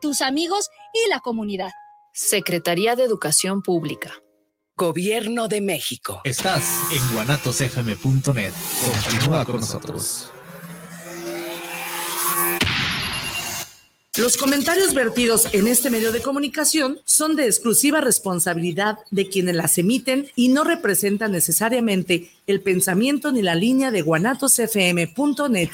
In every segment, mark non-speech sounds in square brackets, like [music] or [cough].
tus amigos y la comunidad. Secretaría de Educación Pública. Gobierno de México. Estás en guanatosfm.net. Continúa con nosotros. Los comentarios vertidos en este medio de comunicación son de exclusiva responsabilidad de quienes las emiten y no representan necesariamente el pensamiento ni la línea de guanatosfm.net.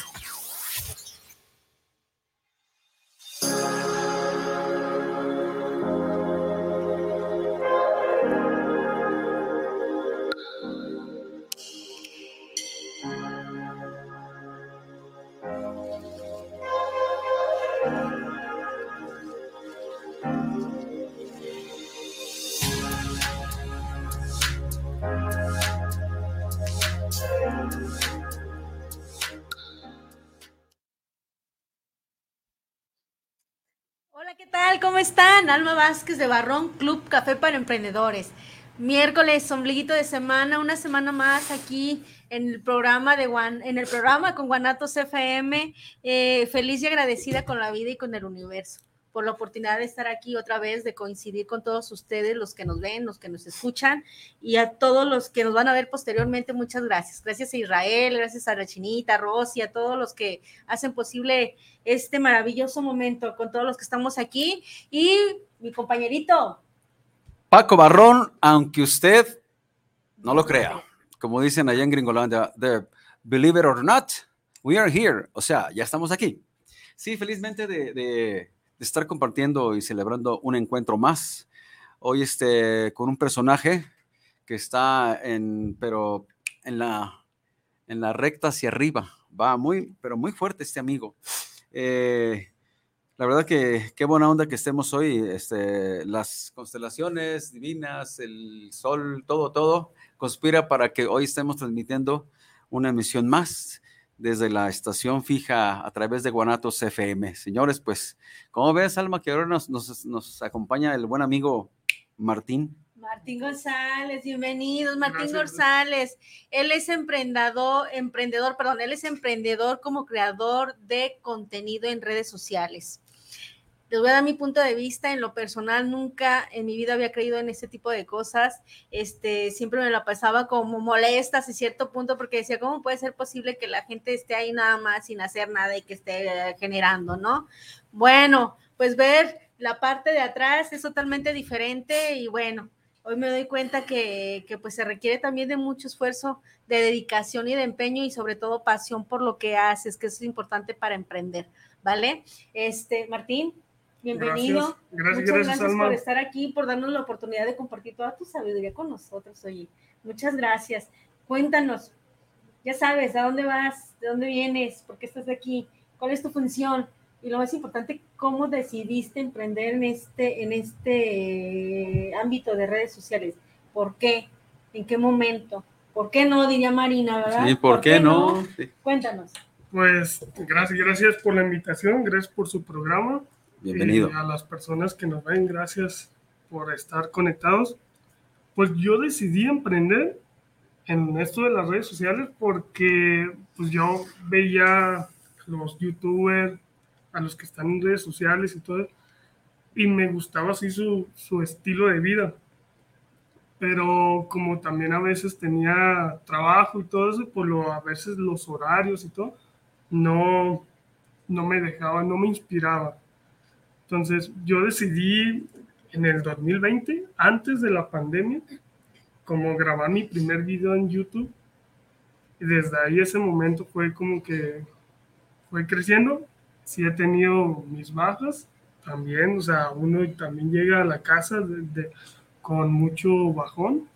están? Alma Vázquez de Barrón, Club Café para Emprendedores. Miércoles, ombliguito de semana, una semana más aquí en el programa de en el programa con Guanatos FM. Eh, feliz y agradecida con la vida y con el universo por la oportunidad de estar aquí otra vez, de coincidir con todos ustedes, los que nos ven, los que nos escuchan y a todos los que nos van a ver posteriormente. Muchas gracias. Gracias a Israel, gracias a la Chinita, a Rosy, a todos los que hacen posible este maravilloso momento con todos los que estamos aquí y mi compañerito. Paco Barrón, aunque usted no lo crea, como dicen allá en Gringolandia, believe it or not, we are here. O sea, ya estamos aquí. Sí, felizmente de de estar compartiendo y celebrando un encuentro más. Hoy este, con un personaje que está en, pero en la, en la recta hacia arriba. Va muy, pero muy fuerte este amigo. Eh, la verdad que qué buena onda que estemos hoy. Este, las constelaciones divinas, el sol, todo, todo conspira para que hoy estemos transmitiendo una emisión más desde la estación fija a través de Guanatos FM. Señores, pues, ¿cómo ves, Alma, que ahora nos, nos, acompaña el buen amigo Martín? Martín González, bienvenidos, Martín González. Él es emprendedor, emprendedor, perdón, él es emprendedor como creador de contenido en redes sociales les voy a dar mi punto de vista. En lo personal, nunca en mi vida había creído en este tipo de cosas. Este, siempre me la pasaba como molesta a cierto punto porque decía, ¿cómo puede ser posible que la gente esté ahí nada más sin hacer nada y que esté generando, no? Bueno, pues ver la parte de atrás es totalmente diferente y bueno, hoy me doy cuenta que, que pues se requiere también de mucho esfuerzo, de dedicación y de empeño y sobre todo pasión por lo que haces, que es importante para emprender, ¿vale? Este, Martín. Bienvenido. Gracias, Muchas gracias, por estar aquí, por darnos la oportunidad de compartir toda tu sabiduría con nosotros, oye. Muchas gracias. Cuéntanos, ya sabes, ¿a dónde vas? ¿De dónde vienes? ¿Por qué estás aquí? ¿Cuál es tu función? Y lo más importante, ¿cómo decidiste emprender en este, en este ámbito de redes sociales? ¿Por qué? ¿En qué momento? ¿Por qué no? Diría Marina, ¿verdad? Sí, ¿por, qué, no? Cuéntanos. Pues gracias, gracias por la invitación, gracias por su programa. Bienvenido. a las personas que nos ven, gracias por estar conectados. Pues yo decidí emprender en esto de las redes sociales porque pues yo veía los youtubers, a los que están en redes sociales y todo, y me gustaba así su, su estilo de vida. Pero como también a veces tenía trabajo y todo eso, pues lo, a veces los horarios y todo, no, no me dejaba, no me inspiraba. Entonces, yo decidí en el 2020, antes de la pandemia, como grabar mi primer video en YouTube. Y desde ahí ese momento fue como que fue creciendo. Sí he tenido mis bajas también, o sea, uno también llega a la casa con mucho bajón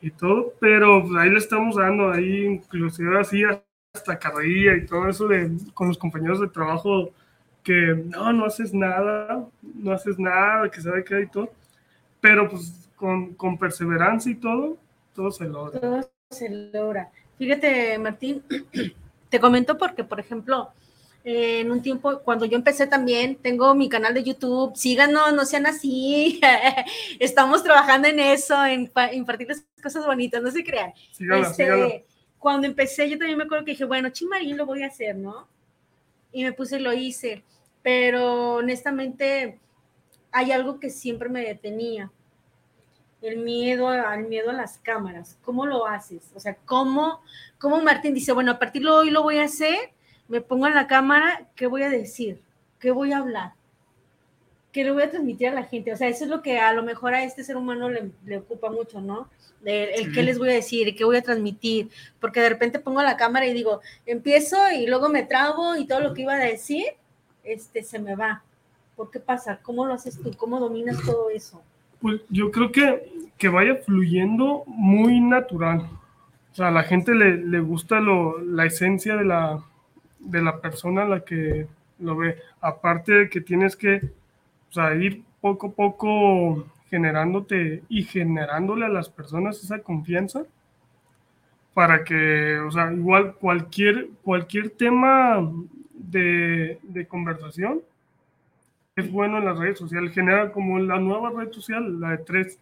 y todo, pero pues, ahí le estamos dando, ahí inclusive así hasta carrilla y todo eso de, con los compañeros de trabajo que no, no haces nada, no haces nada, que sabe que hay todo, pero pues con, con, perseverancia y todo, todo se logra. Todo se logra. Fíjate, Martín, [clears throat] te comento porque, por ejemplo, en un tiempo, cuando yo empecé también, tengo mi canal de YouTube, síganos, no sean así, [laughs] estamos trabajando en eso, en impartirles cosas bonitas, no se crean. este, Cuando empecé, yo también me acuerdo que dije, bueno, chimarín lo voy a hacer, ¿no? Y me puse y lo hice pero honestamente hay algo que siempre me detenía. El miedo al miedo a las cámaras. ¿Cómo lo haces? O sea, ¿cómo, cómo Martín dice, bueno, a partir de hoy lo voy a hacer, me pongo en la cámara, ¿qué voy a decir? ¿Qué voy a hablar? ¿Qué le voy a transmitir a la gente? O sea, eso es lo que a lo mejor a este ser humano le, le ocupa mucho, ¿no? El, el qué les voy a decir, qué voy a transmitir, porque de repente pongo la cámara y digo, empiezo y luego me trabo y todo lo que iba a decir, este, se me va. ¿Por qué pasa? ¿Cómo lo haces tú? ¿Cómo dominas todo eso? Pues yo creo que, que vaya fluyendo muy natural. O sea, a la gente le, le gusta lo, la esencia de la, de la persona a la que lo ve. Aparte de que tienes que o sea, ir poco a poco generándote y generándole a las personas esa confianza para que, o sea, igual cualquier, cualquier tema de, de conversación es bueno en las redes sociales. Genera como la nueva red social, la de tres,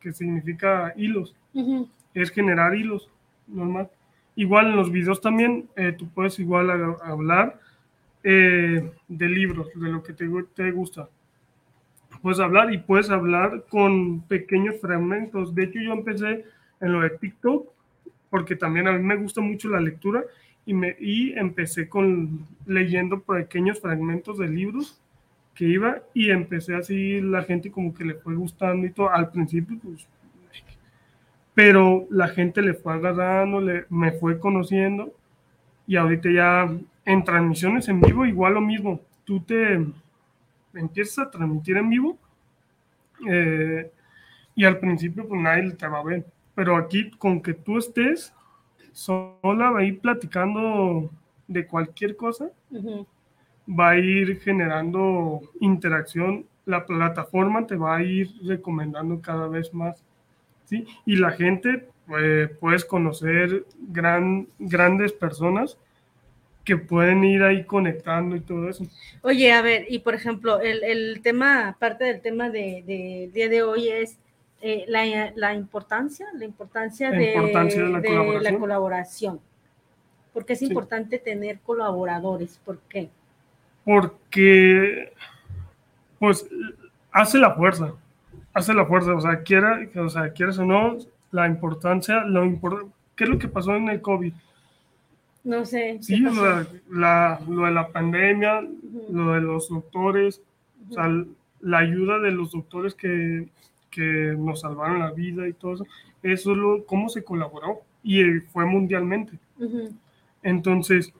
que significa hilos. Ujú. Es generar hilos, normal. Igual en los videos también, eh, tú puedes igual a- hablar eh, de libros, de lo que te, te gusta. Puedes hablar y puedes hablar con pequeños fragmentos. De hecho, yo empecé en lo de TikTok porque también a mí me gusta mucho la lectura y, me, y empecé con leyendo pequeños fragmentos de libros que iba y empecé así, la gente como que le fue gustando y todo. Al principio, pues, pero la gente le fue agarrando, le, me fue conociendo y ahorita ya en transmisiones en vivo igual lo mismo. Tú te empiezas a transmitir en vivo eh, y al principio pues nadie te va a ver. Pero aquí con que tú estés sola ahí platicando de cualquier cosa, va a ir generando interacción, la plataforma te va a ir recomendando cada vez más, ¿sí? Y la gente, eh, puedes conocer gran, grandes personas que pueden ir ahí conectando y todo eso. Oye, a ver, y por ejemplo, el, el tema, parte del tema de, de- día de hoy es eh, la, la importancia, la importancia, La de, importancia de la de colaboración. la colaboración. Porque es Sí. importante tener colaboradores. ¿Por qué? Porque, pues, hace la fuerza, hace la fuerza, o sea, quiera, o sea, quieres o no, la importancia, lo impor- ¿qué es lo que pasó en el COVID? No sé. ¿qué Sí, o pasó? sea, la, lo de la pandemia, lo de los doctores, o sea, la ayuda de los doctores que, que nos salvaron la vida y todo eso, eso es lo, cómo se colaboró y eh, fue mundialmente. Entonces,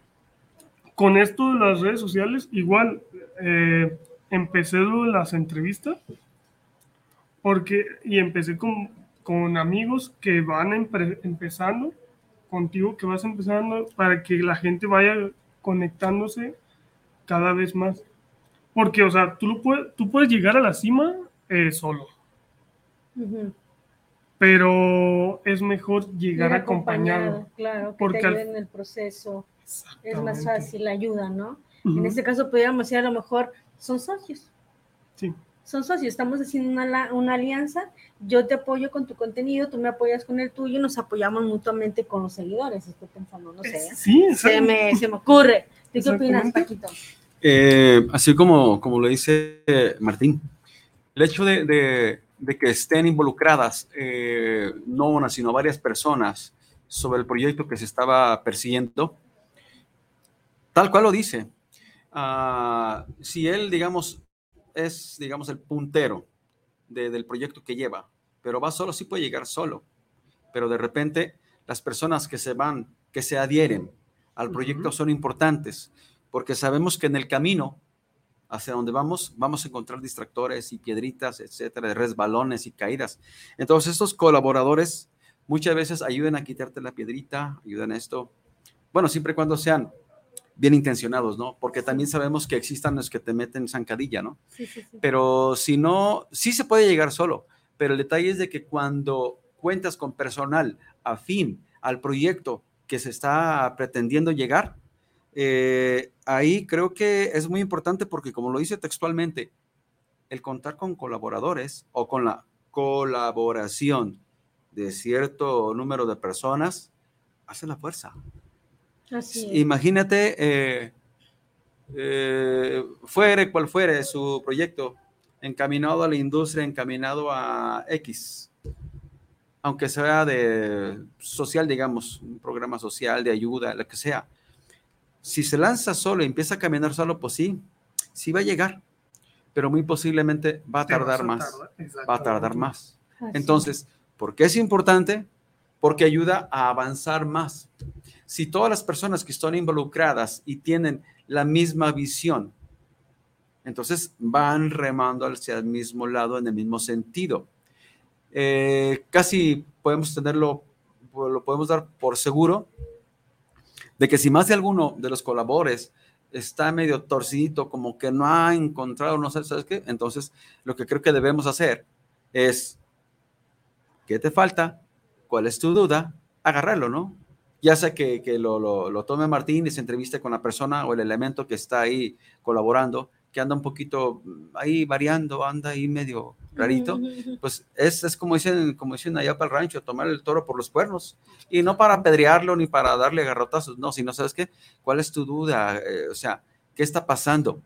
con esto de las redes sociales, igual eh, empecé lo de las entrevistas, porque, y empecé con, con amigos que van empezando, contigo que vas empezando, para que la gente vaya conectándose cada vez más. Porque, o sea, tú, lo puedes, tú puedes llegar a la cima eh, solo, pero es mejor llegar acompañado. Claro, que Porque te al- en el proceso. Es más fácil la ayuda, ¿no? En este caso, pudiéramos decir a lo mejor, son socios. Sí. Son socios, estamos haciendo una, una alianza, yo te apoyo con tu contenido, tú me apoyas con el tuyo y nos apoyamos mutuamente con los seguidores, estoy pensando, no sé. Sí, Se me, se me ocurre. ¿Tú qué opinas. Paquito? Eh, así como, como lo dice eh, Martín, el hecho de, de- de que estén involucradas eh, no una, sino varias personas sobre el proyecto que se estaba persiguiendo, tal cual lo dice. Ah, si él, digamos, es, digamos, el puntero de- del proyecto que lleva, pero va solo, sí puede llegar solo, pero de repente las personas que se van, que se adhieren al proyecto son importantes, porque sabemos que en el camino hacia donde vamos, vamos a encontrar distractores y piedritas, etcétera, resbalones y caídas. Entonces, estos colaboradores muchas veces ayudan a quitarte la piedrita, ayudan a esto. Bueno, siempre y cuando sean bien intencionados, ¿no? Porque también sabemos que existan los que te meten zancadilla, ¿no? Sí, sí, sí. Pero si no, sí se puede llegar solo, pero el detalle es de que cuando cuentas con personal afín al proyecto que se está pretendiendo llegar, eh, ahí creo que es muy importante porque como lo dice textualmente, el contar con colaboradores o con la colaboración de cierto número de personas hace la fuerza. Así es. Imagínate, eh, eh, fuere cual fuere su proyecto, encaminado a la industria, encaminado a X, aunque sea de social, digamos, un programa social, de ayuda, lo que sea. Si se lanza solo y empieza a caminar solo, pues sí, sí va a llegar, pero muy posiblemente va a tardar más, va a tardar más. Entonces, ¿por qué es importante? Porque ayuda a avanzar más. Si todas las personas que están involucradas y tienen la misma visión, entonces van remando hacia el mismo lado, en el mismo sentido. Eh, casi podemos tenerlo, lo podemos dar por seguro de que si más de alguno de los colaboradores está medio torcidito, como que no ha encontrado, no sé, ¿sabes qué? Entonces, lo que creo que debemos hacer es, ¿qué te falta? ¿Cuál es tu duda? Agarrarlo, ¿no? Ya sea que, que lo, lo, lo tome Martín y se entreviste con la persona o el elemento que está ahí colaborando, que anda un poquito mm, ahí variando, anda ahí medio rarito, pues es, es como, dicen, como dicen allá para el rancho, tomar el toro por los cuernos. Y no para apedrearlo ni para darle garrotazos, no, sino, ¿sabes qué? ¿Cuál es tu duda? Eh, o sea, ¿qué está pasando?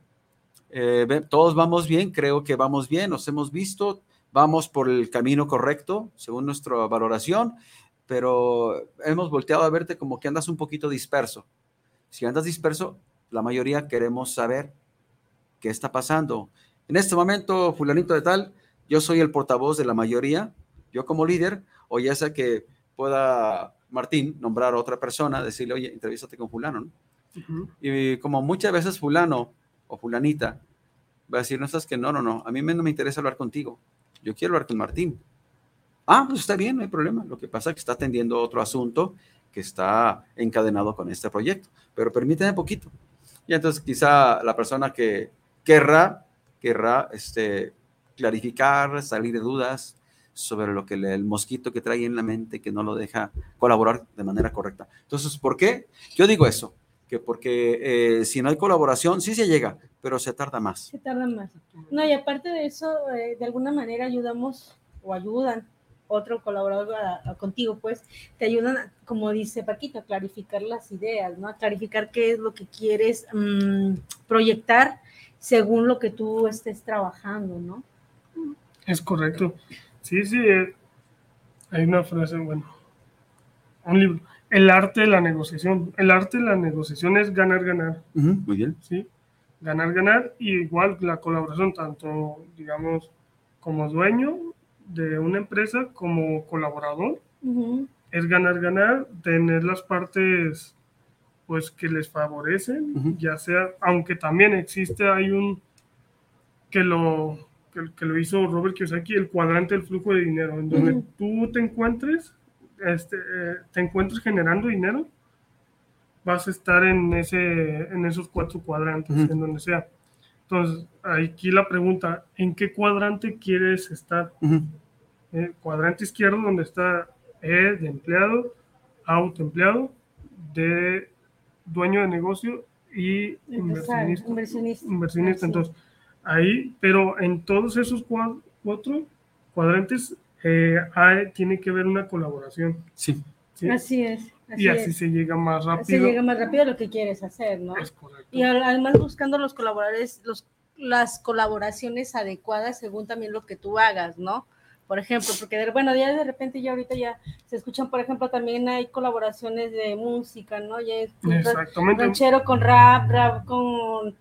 Eh, todos vamos bien, creo que vamos bien, nos hemos visto, vamos por el camino correcto, según nuestra valoración, pero hemos volteado a verte como que andas un poquito disperso. Si andas disperso, la mayoría queremos saber qué está pasando. En este momento, fulanito de tal, yo soy el portavoz de la mayoría, yo como líder, o ya sea que pueda Martín nombrar a otra persona, decirle, oye, entrevístate con fulano. Y como muchas veces fulano o fulanita va a decir, no estás que no, no, no, a mí no me interesa hablar contigo, yo quiero hablar con Martín. Ah, pues está bien, no hay problema. Lo que pasa es que está atendiendo otro asunto que está encadenado con este proyecto, pero permíteme poquito. Y entonces quizá la persona que querrá, querrá este, clarificar, salir de dudas sobre lo que el mosquito que trae en la mente que no lo deja colaborar de manera correcta. Entonces, ¿por qué? Yo digo eso, que porque eh, si no hay colaboración, sí se llega, pero se tarda más. Se tarda más. No, y aparte de eso, eh, de alguna manera ayudamos o ayudan otro colaborador a- a- contigo, pues te ayudan, a, como dice Paquito, a clarificar las ideas, ¿no? A clarificar qué es lo que quieres mm, proyectar según lo que tú estés trabajando, ¿no? Es correcto. Sí, sí. eh, hay una frase, bueno, un libro. El arte de la negociación. El arte de la negociación es ganar, ganar. Ujú, muy bien. ¿sí? Ganar, ganar. Y igual la colaboración, tanto, digamos, como dueño de una empresa como colaborador, Ujú, es ganar, ganar, tener las partes pues que les favorecen, Ujú. ya sea, aunque también existe, hay un que lo, que, que lo hizo Robert Kiyosaki, el cuadrante del flujo de dinero, en donde tú te encuentres, este, eh, te encuentres generando dinero, vas a estar en, ese, en esos cuatro cuadrantes, en donde sea. Entonces, aquí la pregunta, ¿en qué cuadrante quieres estar? Eh, cuadrante izquierdo donde está E de empleado, autoempleado, de dueño de negocio y inversionista. inversionista. Inversionista, Así. entonces, ahí, pero en todos esos cua- cuatro cuadrantes eh, hay- tiene que haber una colaboración. Sí. ¿sí? Así es. Así y así es. se llega más rápido. llega más rápido a lo que quieres hacer, ¿no? Es correcto. Y además buscando los colaboradores, los, las colaboraciones adecuadas según también lo que tú hagas, ¿no? Por ejemplo, porque de- bueno, ya de repente ya ahorita ya se escuchan, por ejemplo, también hay colaboraciones de música, ¿no? Ya es un ra- Exactamente. ranchero con rap, rap con,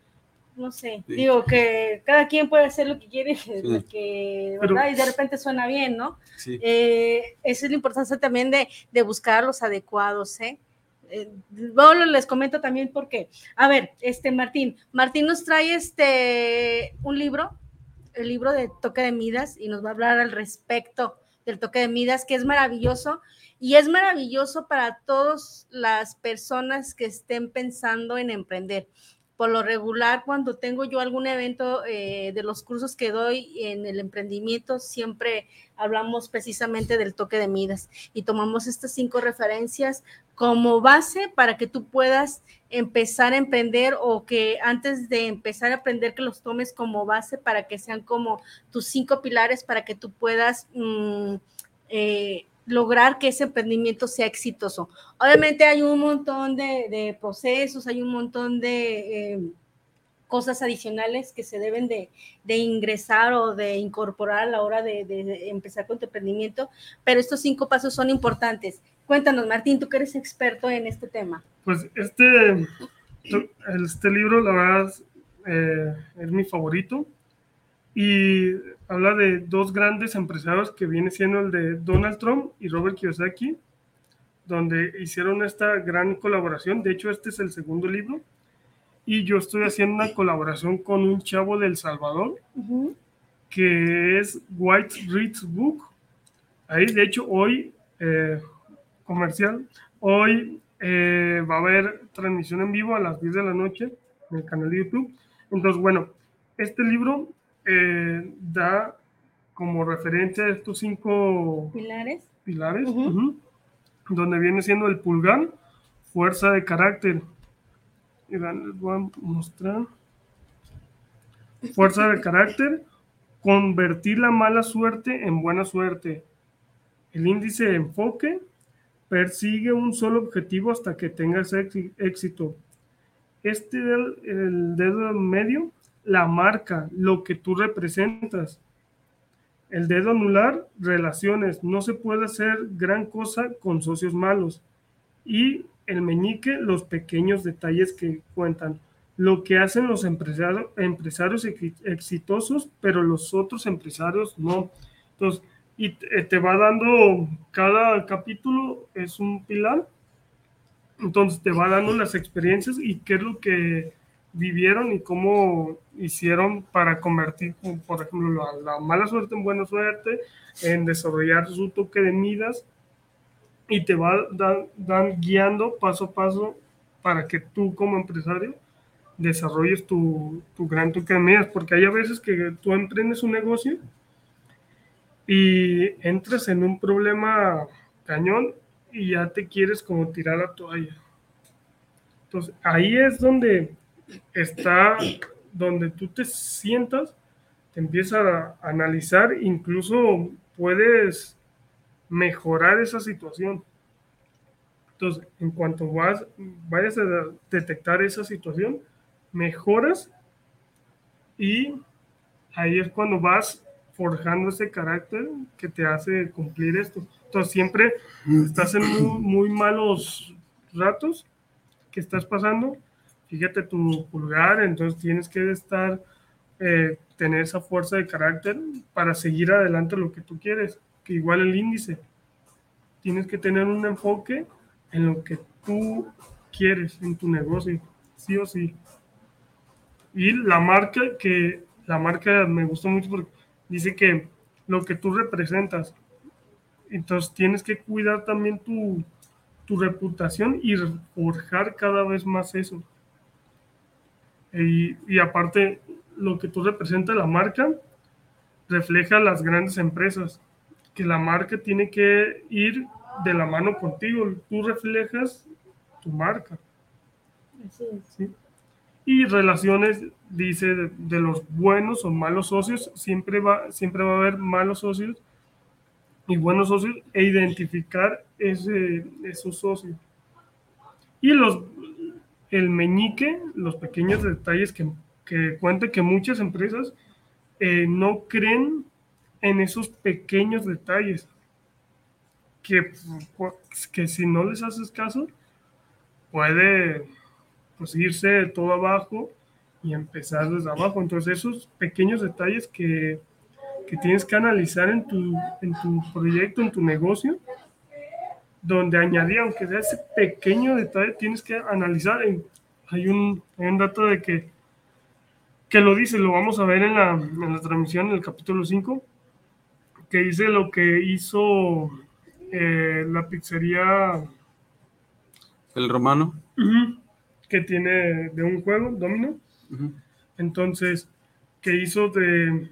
no sé, Sí. digo que cada quien puede hacer lo que quiere, [laughs] lo que. Y de repente suena bien, ¿no? Sí. Eh, esa es la importancia también de, de buscar los adecuados, ¿eh? Eh, les comento también por qué. A ver, este Martín, Martín nos trae este un libro, el libro de toque de Midas, y nos va a hablar al respecto del toque de Midas, que es maravilloso, y es maravilloso para todas las personas que estén pensando en emprender. Por lo regular, cuando tengo yo algún evento eh, de los cursos que doy en el emprendimiento, siempre hablamos precisamente del toque de Midas y tomamos estas cinco referencias como base para que tú puedas empezar a emprender o que antes de empezar a aprender que los tomes como base para que sean como tus cinco pilares para que tú puedas mm, eh, lograr que ese emprendimiento sea exitoso. Obviamente hay un montón de, procesos, hay un montón de... eh, cosas adicionales que se deben de, ingresar o de incorporar a la hora de, de empezar con tu emprendimiento, pero estos cinco pasos son importantes. Cuéntanos, Martín, tú que eres experto en este tema. Pues este, este libro, la verdad, eh, es mi favorito y habla de dos grandes empresarios que viene siendo el de Donald Trump y Robert Kiyosaki, donde hicieron esta gran colaboración. De hecho, este es el segundo libro. Y yo estoy haciendo una colaboración con un chavo del Salvador, que es White Rich Book. Ahí, de hecho, hoy, eh, comercial, hoy eh, va a haber transmisión en vivo a las 10 de la noche en el canal de YouTube. Entonces, bueno, este libro eh, da como referencia a estos cinco pilares, pilares donde viene siendo el pulgar, fuerza de carácter. Y les voy a mostrar. Fuerza de carácter, convertir la mala suerte en buena suerte. El índice de enfoque, persigue un solo objetivo hasta que tengas éxito. Este el dedo medio, la marca, lo que tú representas. El dedo anular, relaciones. No se puede hacer gran cosa con socios malos. Y el meñique, los pequeños detalles que cuentan. Lo que hacen los empresarios, empresarios exitosos, pero los otros empresarios no. Entonces, y te va dando, cada capítulo es un pilar. Entonces te va dando las experiencias y qué es lo que vivieron y cómo hicieron para convertir, por ejemplo, la, mala suerte en buena suerte, en desarrollar su toque de midas y te va dan, guiando paso a paso para que tú como empresario desarrolles tu, tu gran toque de midas, porque hay a veces que tú emprendes un negocio y entras en un problema cañón y ya te quieres como tirar la toalla. Entonces, ahí es donde está donde tú te sientas, te empiezas a analizar, incluso puedes mejorar esa situación. Entonces, en cuanto vas, vayas a detectar esa situación, mejoras y ahí es cuando vas forjando ese carácter que te hace cumplir esto. Entonces, siempre estás en muy, muy malos ratos que estás pasando, fíjate tu pulgar, entonces tienes que estar, eh, tener esa fuerza de carácter para seguir adelante lo que tú quieres, que igual el índice. Tienes que tener un enfoque en lo que tú quieres en tu negocio, sí o sí. Y la marca que, la marca me gustó mucho porque dice que lo que tú representas, entonces tienes que cuidar también tu, tu reputación y forjar cada vez más eso. Y, aparte, lo que tú representas, la marca, refleja las grandes empresas, que la marca tiene que ir de la mano contigo, tú reflejas tu marca. Y relaciones, dice, de, los buenos o malos socios, siempre va, siempre va a haber malos socios y buenos socios e identificar ese, esos socios. Y los, el meñique, los pequeños detalles que, que cuenta que muchas empresas eh, no creen en esos pequeños detalles. Que, que si no les haces caso, puede pues, irse todo abajo y empezar desde abajo. Entonces, esos pequeños detalles que, que tienes que analizar en tu, en tu proyecto, en tu negocio, donde añadí, aunque sea ese pequeño detalle, tienes que analizar. Hay un, un dato de que, que lo dice, lo vamos a ver en la, en la transmisión, en el capítulo 5, que dice lo que hizo eh, la pizzería. El romano. que tiene de un juego, domino. Entonces, que hizo de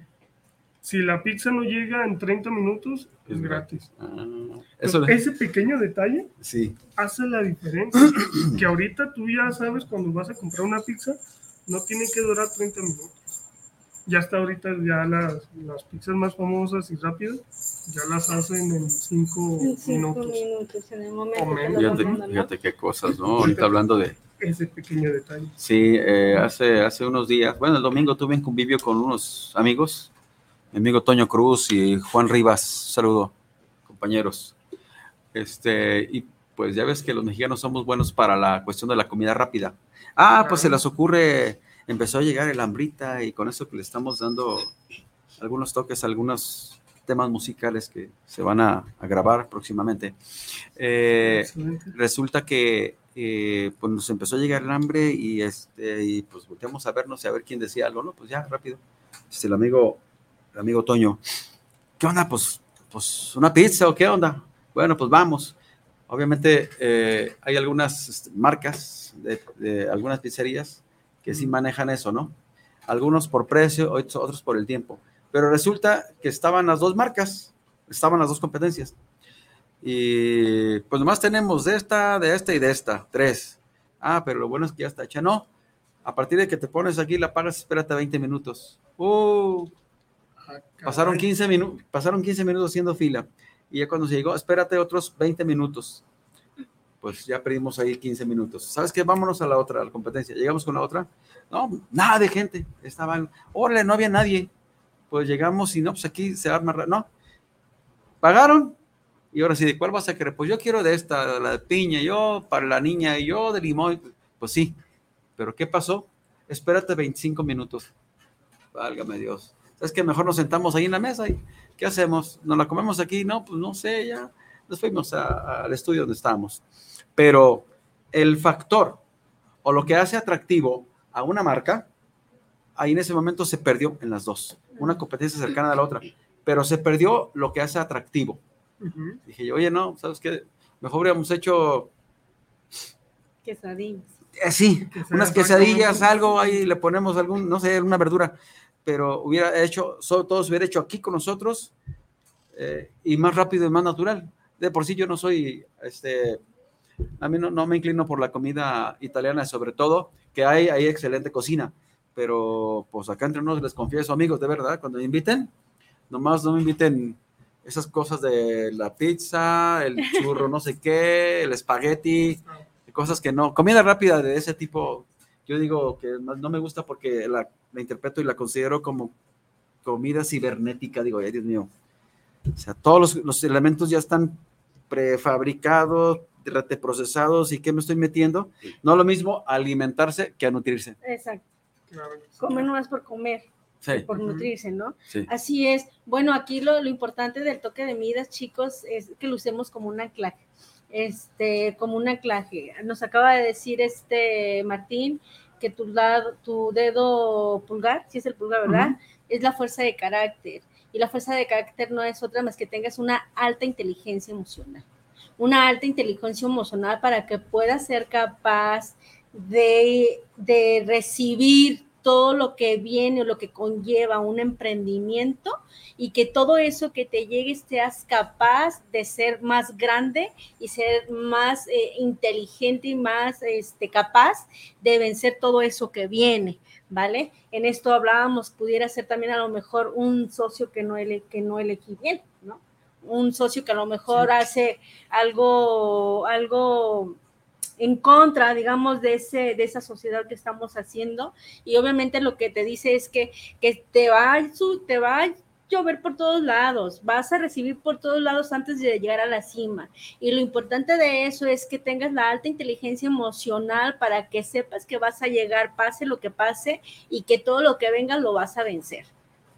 si la pizza no llega en 30 minutos, es, gratis. Ah, ese pequeño detalle sí. hace la diferencia. [clears throat] que ahorita tú ya sabes cuando vas a comprar una pizza, no tiene que durar 30 minutos. Ya está ahorita ya las, las pizzas más famosas y rápidas, ya las hacen en 5 minutos. minutos en el momento fíjate, fíjate, qué cosas, ¿no? Ahorita hablando de, ese pequeño detalle. Sí, eh, hace, hace unos días, bueno, el domingo tuve un convivio con unos amigos, mi amigo Toño Cruz y Juan Rivas, saludo, compañeros. Este, y pues ya ves que los mexicanos somos buenos para la cuestión de la comida rápida. Ah, pues se les ocurre, empezó a llegar el hambrita y con eso que le estamos dando algunos toques, algunos temas musicales que se van a, a grabar próximamente. Eh, resulta que eh, pues nos empezó a llegar el hambre y, este, y pues volteamos a vernos y a ver quién decía algo, ¿no? Pues ya, rápido. Este, el amigo, amigo Toño, ¿qué onda? Pues, pues una pizza o qué onda? Bueno, pues vamos. Obviamente eh, hay algunas este, marcas de, de algunas pizzerías que sí manejan eso, ¿no? Algunos por precio, otros por el tiempo. Pero resulta que estaban las dos marcas, estaban las dos competencias. Y pues nomás tenemos de esta, de esta y de esta, tres. Ah, pero lo bueno es que ya está hecha. No, a partir de que te pones aquí, la pagas, espérate 20 minutos. Uh, pasaron caray. 15, minu- pasaron 15 minutos haciendo fila. Y ya cuando se llegó, espérate otros 20 minutos. Pues ya perdimos ahí 15 minutos. ¿Sabes qué? Vámonos a la otra, a la competencia. Llegamos con la otra. No, nada de gente. Estaban, órale, no había nadie. Pues llegamos y no, pues aquí se arma. No. Pagaron. Y ahora sí, ¿de cuál vas a querer? Pues yo quiero de esta, la de piña, yo para la niña, y yo de limón. Pues sí. Pero ¿qué pasó? Espérate 25 minutos. Válgame Dios. Es que mejor nos sentamos ahí en la mesa y ¿qué hacemos? ¿Nos la comemos aquí? No, pues no sé, ya nos fuimos a- al estudio donde estábamos. Pero el factor o lo que hace atractivo a una marca, ahí en ese momento se perdió en las dos. Una competencia cercana a la otra, pero se perdió lo que hace atractivo. Dije yo, oye, no, ¿sabes qué? Mejor hubiéramos hecho Quesadillas. eh, sí, unas quesadillas, algo ahí, le ponemos algún, no sé, una verdura, pero hubiera hecho, so- todo se hubiera hecho aquí con nosotros eh, y más rápido y más natural. De por sí yo no soy, este, a mí no, no me inclino por la comida italiana, sobre todo, que hay, hay excelente cocina, pero pues acá entre nosotros les confieso, amigos, de verdad, cuando me inviten, nomás no me inviten esas cosas de la pizza, el [laughs] churro, no sé qué, el espagueti, cosas que no, comida rápida de ese tipo, yo digo que no no me gusta porque la, la interpreto y la considero como comida cibernética, digo, ay Dios mío. O sea, todos los, los elementos ya están prefabricados, reteprocesados y ¿qué me estoy metiendo? No lo mismo alimentarse que a nutrirse. Exacto. Comer no es por comer, Sí, por nutrirse, ¿no? sí. Así es. Bueno, aquí lo, lo importante del toque de midas, chicos, es que lo usemos como un anclaje. Este, como un anclaje. Nos acaba de decir este Martín que tu, lado, tu dedo pulgar, si es el pulgar, ¿verdad? Es la fuerza de carácter. Y la fuerza de carácter no es otra más que tengas una alta inteligencia emocional. Una alta inteligencia emocional para que puedas ser capaz de, de recibir todo lo que viene o lo que conlleva un emprendimiento y que todo eso que te llegue seas capaz de ser más grande y ser más eh, inteligente y más este, capaz de vencer todo eso que viene, ¿vale? En esto hablábamos, pudiera ser también a lo mejor un socio que no, ele, que no elegí bien, ¿no? Un socio que a lo mejor Sí. hace algo, algo en contra, digamos, de, ese, de esa sociedad que estamos haciendo. Y obviamente lo que te dice es que, que te, va te va a llover por todos lados, vas a recibir por todos lados antes de llegar a la cima. Y lo importante de eso es que tengas la alta inteligencia emocional para que sepas que vas a llegar, pase lo que pase, y que todo lo que venga lo vas a vencer.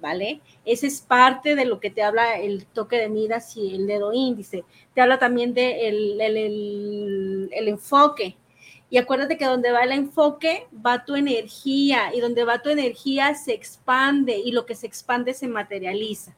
¿Vale? Ese es parte de lo que te habla el toque de midas y el dedo índice. Te habla también de el- el enfoque. Y acuérdate que donde va el enfoque va tu energía y donde va tu energía se expande y lo que se expande se materializa.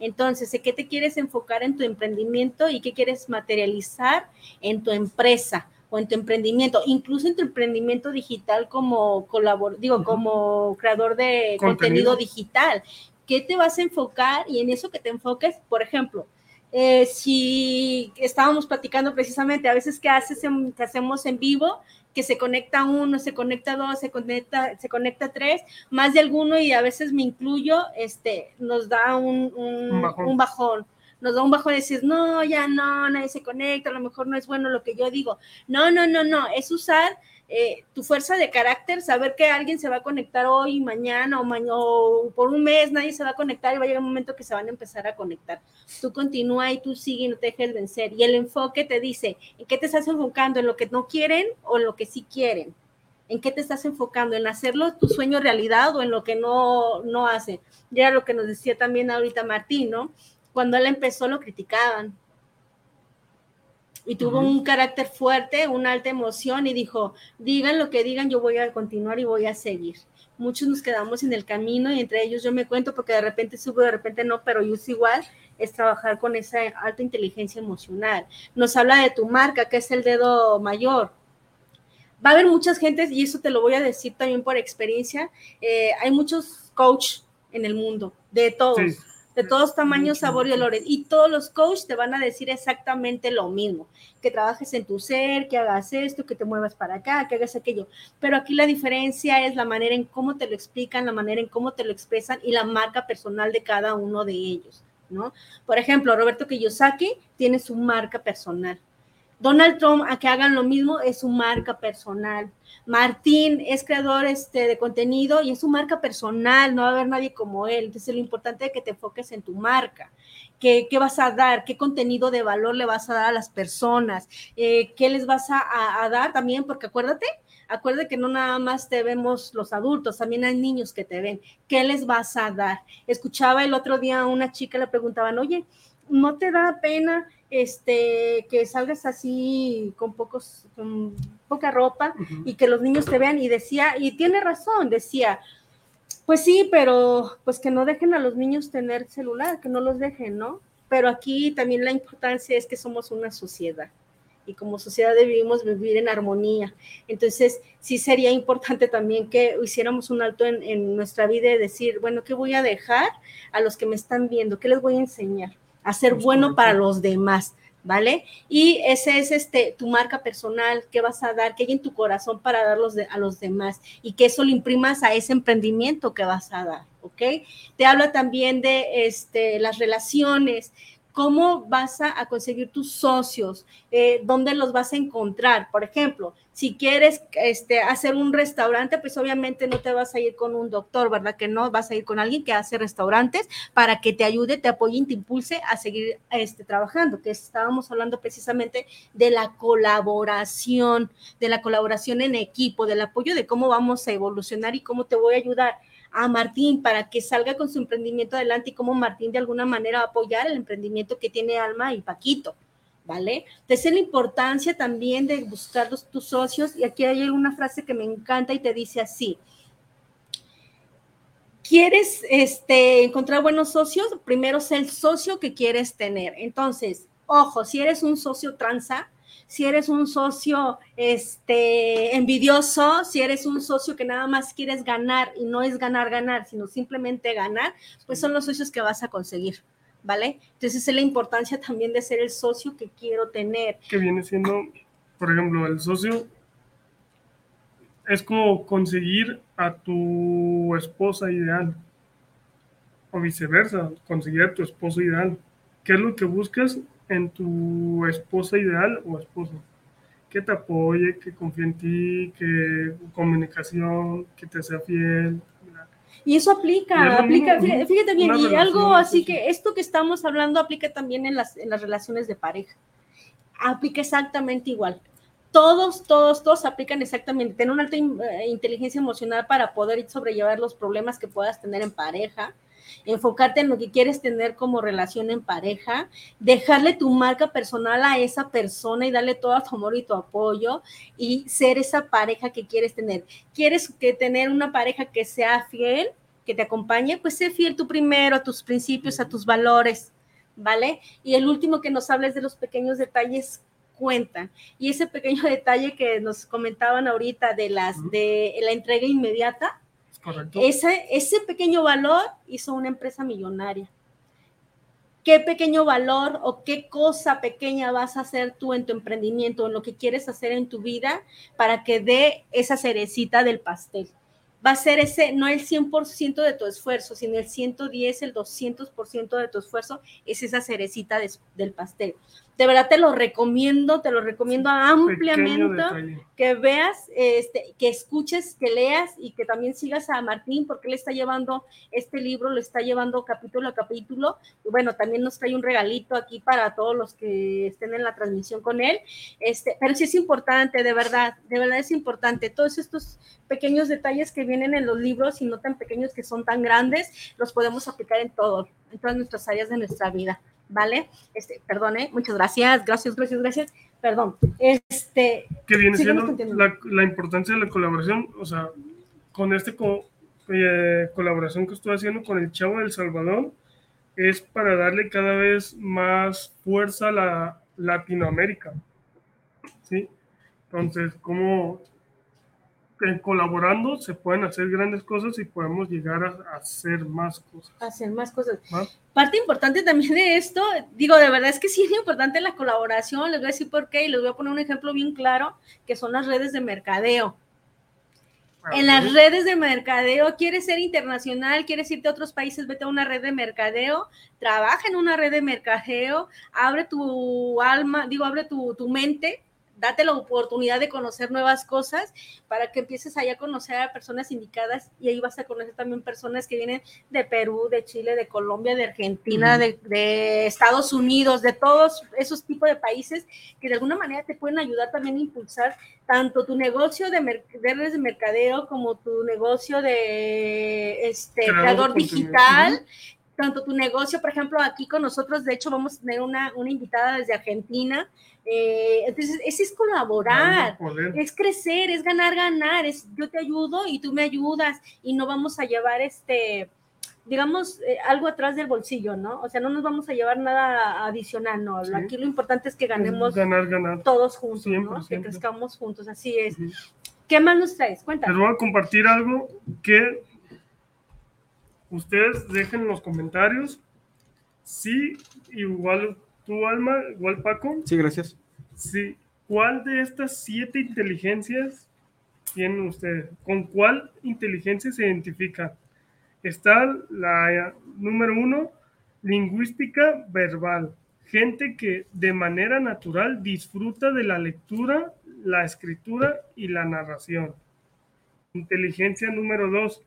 Entonces, ¿en qué te quieres enfocar en tu emprendimiento y qué quieres materializar en tu empresa o en tu emprendimiento, incluso en tu emprendimiento digital como colabor, digo, como creador de Contenido. contenido digital? ¿Qué te vas a enfocar? Y en eso que te enfoques, por ejemplo, eh, si estábamos platicando precisamente, a veces que haces en- que hacemos en vivo, que se conecta uno, se conecta dos, se conecta, se conecta tres, más de alguno y a veces me incluyo, este, nos da un, un- Un bajón. un bajón. Nos da un bajón de decir, no, ya no, nadie se conecta, a lo mejor no es bueno lo que yo digo. No, no, no, no, es usar eh, tu fuerza de carácter, saber que alguien se va a conectar hoy, mañana o, por un mes, nadie se va a conectar y va a llegar un momento que se van a empezar a conectar. Tú continúa y tú sigue y no te dejes vencer. Y el enfoque te dice, ¿en qué te estás enfocando? ¿En lo que no quieren o en lo que sí quieren? ¿En qué te estás enfocando? ¿En hacerlo tu sueño realidad o en lo que no, no hace? Ya lo que nos decía también ahorita Martín, ¿no? Cuando él empezó lo criticaban, y tuvo un carácter fuerte, una alta emoción y dijo, digan lo que digan, yo voy a continuar y voy a seguir. Muchos nos quedamos en el camino y entre ellos yo me cuento porque de repente subo, de repente no, pero yo es igual, es trabajar con esa alta inteligencia emocional. Nos habla de tu marca, que es el dedo mayor. Va a haber muchas gentes, y eso te lo voy a decir también por experiencia, eh, hay muchos coach en el mundo, de todos de todos tamaños, sabor y olores. Y todos los coaches te van a decir exactamente lo mismo, que trabajes en tu ser, que hagas esto, que te muevas para acá, que hagas aquello. Pero aquí la diferencia es la manera en cómo te lo explican, la manera en cómo te lo expresan y la marca personal de cada uno de ellos, ¿no? Por ejemplo, Roberto Kiyosaki tiene su marca personal. Donald Trump a que hagan lo mismo es su marca personal. Martín es creador este, de contenido y es su marca personal, no va a haber nadie como él. Entonces lo importante es que te enfoques en tu marca. ¿Qué, qué vas a dar? ¿Qué contenido de valor le vas a dar a las personas? Eh, ¿Qué les vas a, dar también? Porque acuérdate, acuérdate que no nada más te vemos los adultos, también hay niños que te ven. ¿Qué les vas a dar? Escuchaba el otro día a una chica, le preguntaban, oye, ¿no te da pena este, que salgas así con pocos, con poca ropa y que los niños te vean y decía, y tiene razón, decía, pues sí, pero pues que no dejen a los niños tener celular, que no los dejen, ¿no? Pero aquí también la importancia es que somos una sociedad y como sociedad debemos vivir en armonía. Entonces, sí sería importante también que hiciéramos un alto en, en nuestra vida y decir, bueno, ¿qué voy a dejar a los que me están viendo? ¿Qué les voy a enseñar? A ser bueno para los demás, ¿vale? Y ese es este tu marca personal, qué vas a dar, qué hay en tu corazón para darlos a los demás y que eso lo imprimas a ese emprendimiento que vas a dar, ¿ok? Te habla también de este, las relaciones, cómo vas a, conseguir tus socios, eh, dónde los vas a encontrar. Por ejemplo, si quieres este, hacer un restaurante, pues obviamente no te vas a ir con un doctor, ¿verdad? Que no, vas a ir con alguien que hace restaurantes para que te ayude, te apoye y te impulse a seguir este, trabajando, que estábamos hablando precisamente de la colaboración, de la colaboración en equipo, del apoyo de cómo vamos a evolucionar y cómo te voy a ayudar a Martín para que salga con su emprendimiento adelante y cómo Martín de alguna manera va a apoyar el emprendimiento que tiene Alma y Paquito, ¿vale? Entonces la importancia también de buscar tus socios y aquí hay una frase que me encanta y te dice así. ¿Quieres este, encontrar buenos socios? Primero sé el socio que quieres tener. Entonces, ojo, si eres un socio transa, si eres un socio este, envidioso, si eres un socio que nada más quieres ganar y no es ganar, ganar, sino simplemente ganar, pues son los socios que vas a conseguir, ¿vale? Entonces es la importancia también de ser el socio que quiero tener. Que viene siendo, por ejemplo, el socio es como conseguir a tu esposa ideal o viceversa, conseguir a tu esposo ideal. ¿Qué es lo que buscas? En tu esposa ideal o esposo. Que te apoye, que confíe en ti, que comunicación, que te sea fiel. Y eso aplica, aplica, fíjate bien, y algo así que esto que estamos hablando aplica también en las, en las relaciones de pareja. Aplica exactamente igual todos, todos, todos aplican exactamente. Tener una alta eh, inteligencia emocional para poder sobrellevar los problemas que puedas tener en pareja, enfocarte en lo que quieres tener como relación en pareja, dejarle tu marca personal a esa persona y darle todo tu amor y tu apoyo y ser esa pareja que quieres tener. ¿Quieres que tener una pareja que sea fiel, que te acompañe? Pues sé fiel tú primero a tus principios, a tus valores, ¿vale? Y el último que nos hables de los pequeños detalles cuentan. Y ese pequeño [laughs] detalle que nos comentaban ahorita de las de la entrega inmediata, ese, ese pequeño valor hizo una empresa millonaria. ¿Qué pequeño valor o qué cosa pequeña vas a hacer tú en tu emprendimiento, en lo que quieres hacer en tu vida para que dé esa cerecita del pastel? Va a ser ese, no el 100% de tu esfuerzo, sino el 110, el 200% de tu esfuerzo, es esa cerecita del pastel. De verdad te lo recomiendo, te lo recomiendo ampliamente que veas, este, que escuches, que leas y que también sigas a Martín porque él está llevando este libro, lo está llevando capítulo a capítulo. Y bueno, también nos trae un regalito aquí para todos los que estén en la transmisión con él. Este, pero sí es importante, de verdad, de verdad es importante. Todos estos pequeños detalles que vienen en los libros y no tan pequeños que son tan grandes, los podemos aplicar en todo, en todas nuestras áreas de nuestra vida. ¿Vale? Este, perdone, muchas gracias, gracias, gracias, gracias. Perdón. Este, que viene siendo la, importancia de la colaboración, o sea, con esta eh, colaboración que estoy haciendo con el Chavo del Salvador, es para darle cada vez más fuerza a la Latinoamérica. ¿Sí? Entonces, ¿cómo colaborando se pueden hacer grandes cosas y podemos llegar a, hacer más cosas. Hacer más cosas. Parte importante también de esto, digo, de verdad es que sí es importante la colaboración, les voy a decir por qué y les voy a poner un ejemplo bien claro, que son las redes de mercadeo. En las redes de mercadeo, quieres ser internacional, quieres irte a otros países, vete a una red de mercadeo, trabaja en una red de mercadeo, abre tu alma, digo, abre tu, tu mente date la oportunidad de conocer nuevas cosas para que empieces ahí a conocer a personas indicadas y ahí vas a conocer también personas que vienen de Perú, de Chile, de Colombia, de Argentina, de, Estados Unidos, de todos esos tipos de países que de alguna manera te pueden ayudar también a impulsar tanto tu negocio de, redes de mercadeo como tu negocio de este creador digital tanto tu negocio, por ejemplo, aquí con nosotros, de hecho, vamos a tener una, una invitada desde Argentina. Eh, entonces, ese es colaborar, es crecer, es ganar, ganar, es yo te ayudo y tú me ayudas y no vamos a llevar este, digamos, eh, algo atrás del bolsillo, ¿no? O sea, no nos vamos a llevar nada adicional, no. Aquí lo importante es que ganemos ganar, ganar. todos juntos, ¿no? Que crezcamos juntos, así es. ¿Qué más nos traes? Cuéntanos. Les voy a compartir algo que ustedes dejen en los comentarios si igual tu Alma, igual Paco. Sí, gracias. Sí, ¿cuál de estas siete inteligencias tienen ustedes? ¿Con cuál inteligencia se identifica? Está la número uno, lingüística verbal. Gente que de manera natural disfruta de la lectura, la escritura y la narración. Inteligencia número dos,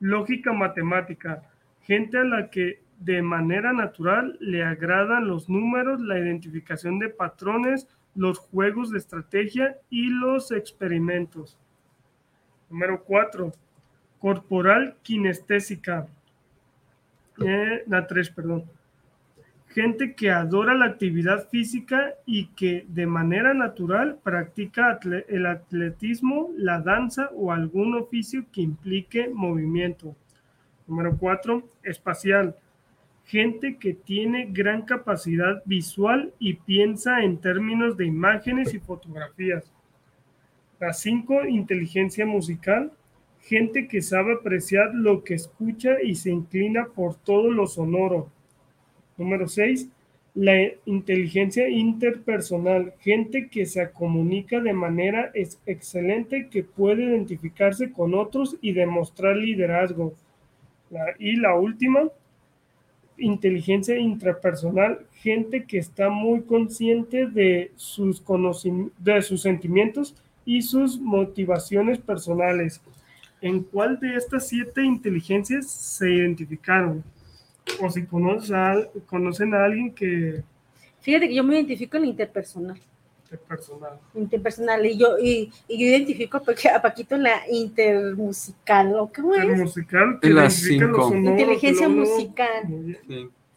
lógica matemática, gente a la que de manera natural le agradan los números, la identificación de patrones, los juegos de estrategia y los experimentos. Número 4. Corporal kinestésica. Eh, la 3, perdón gente que adora la actividad física y que de manera natural practica el atletismo, la danza o algún oficio que implique movimiento. Número cuatro, espacial. Gente que tiene gran capacidad visual y piensa en términos de imágenes y fotografías. La cinco, inteligencia musical. Gente que sabe apreciar lo que escucha y se inclina por todo lo sonoro Número 6, la inteligencia interpersonal, gente que se comunica de manera excelente, que puede identificarse con otros y demostrar liderazgo. y la última, inteligencia intrapersonal, gente que está muy consciente de sus, de sus sentimientos y sus motivaciones personales. ¿En cuál de estas siete inteligencias se identificaron? O si conocen a alguien que... Fíjate que yo me identifico en interpersonal. Interpersonal. Interpersonal. Y yo, y, yo identifico a Paquito en la intermusical. ¿o ¿Cómo es? Intermusical. En la cinco. Inteligencia musical.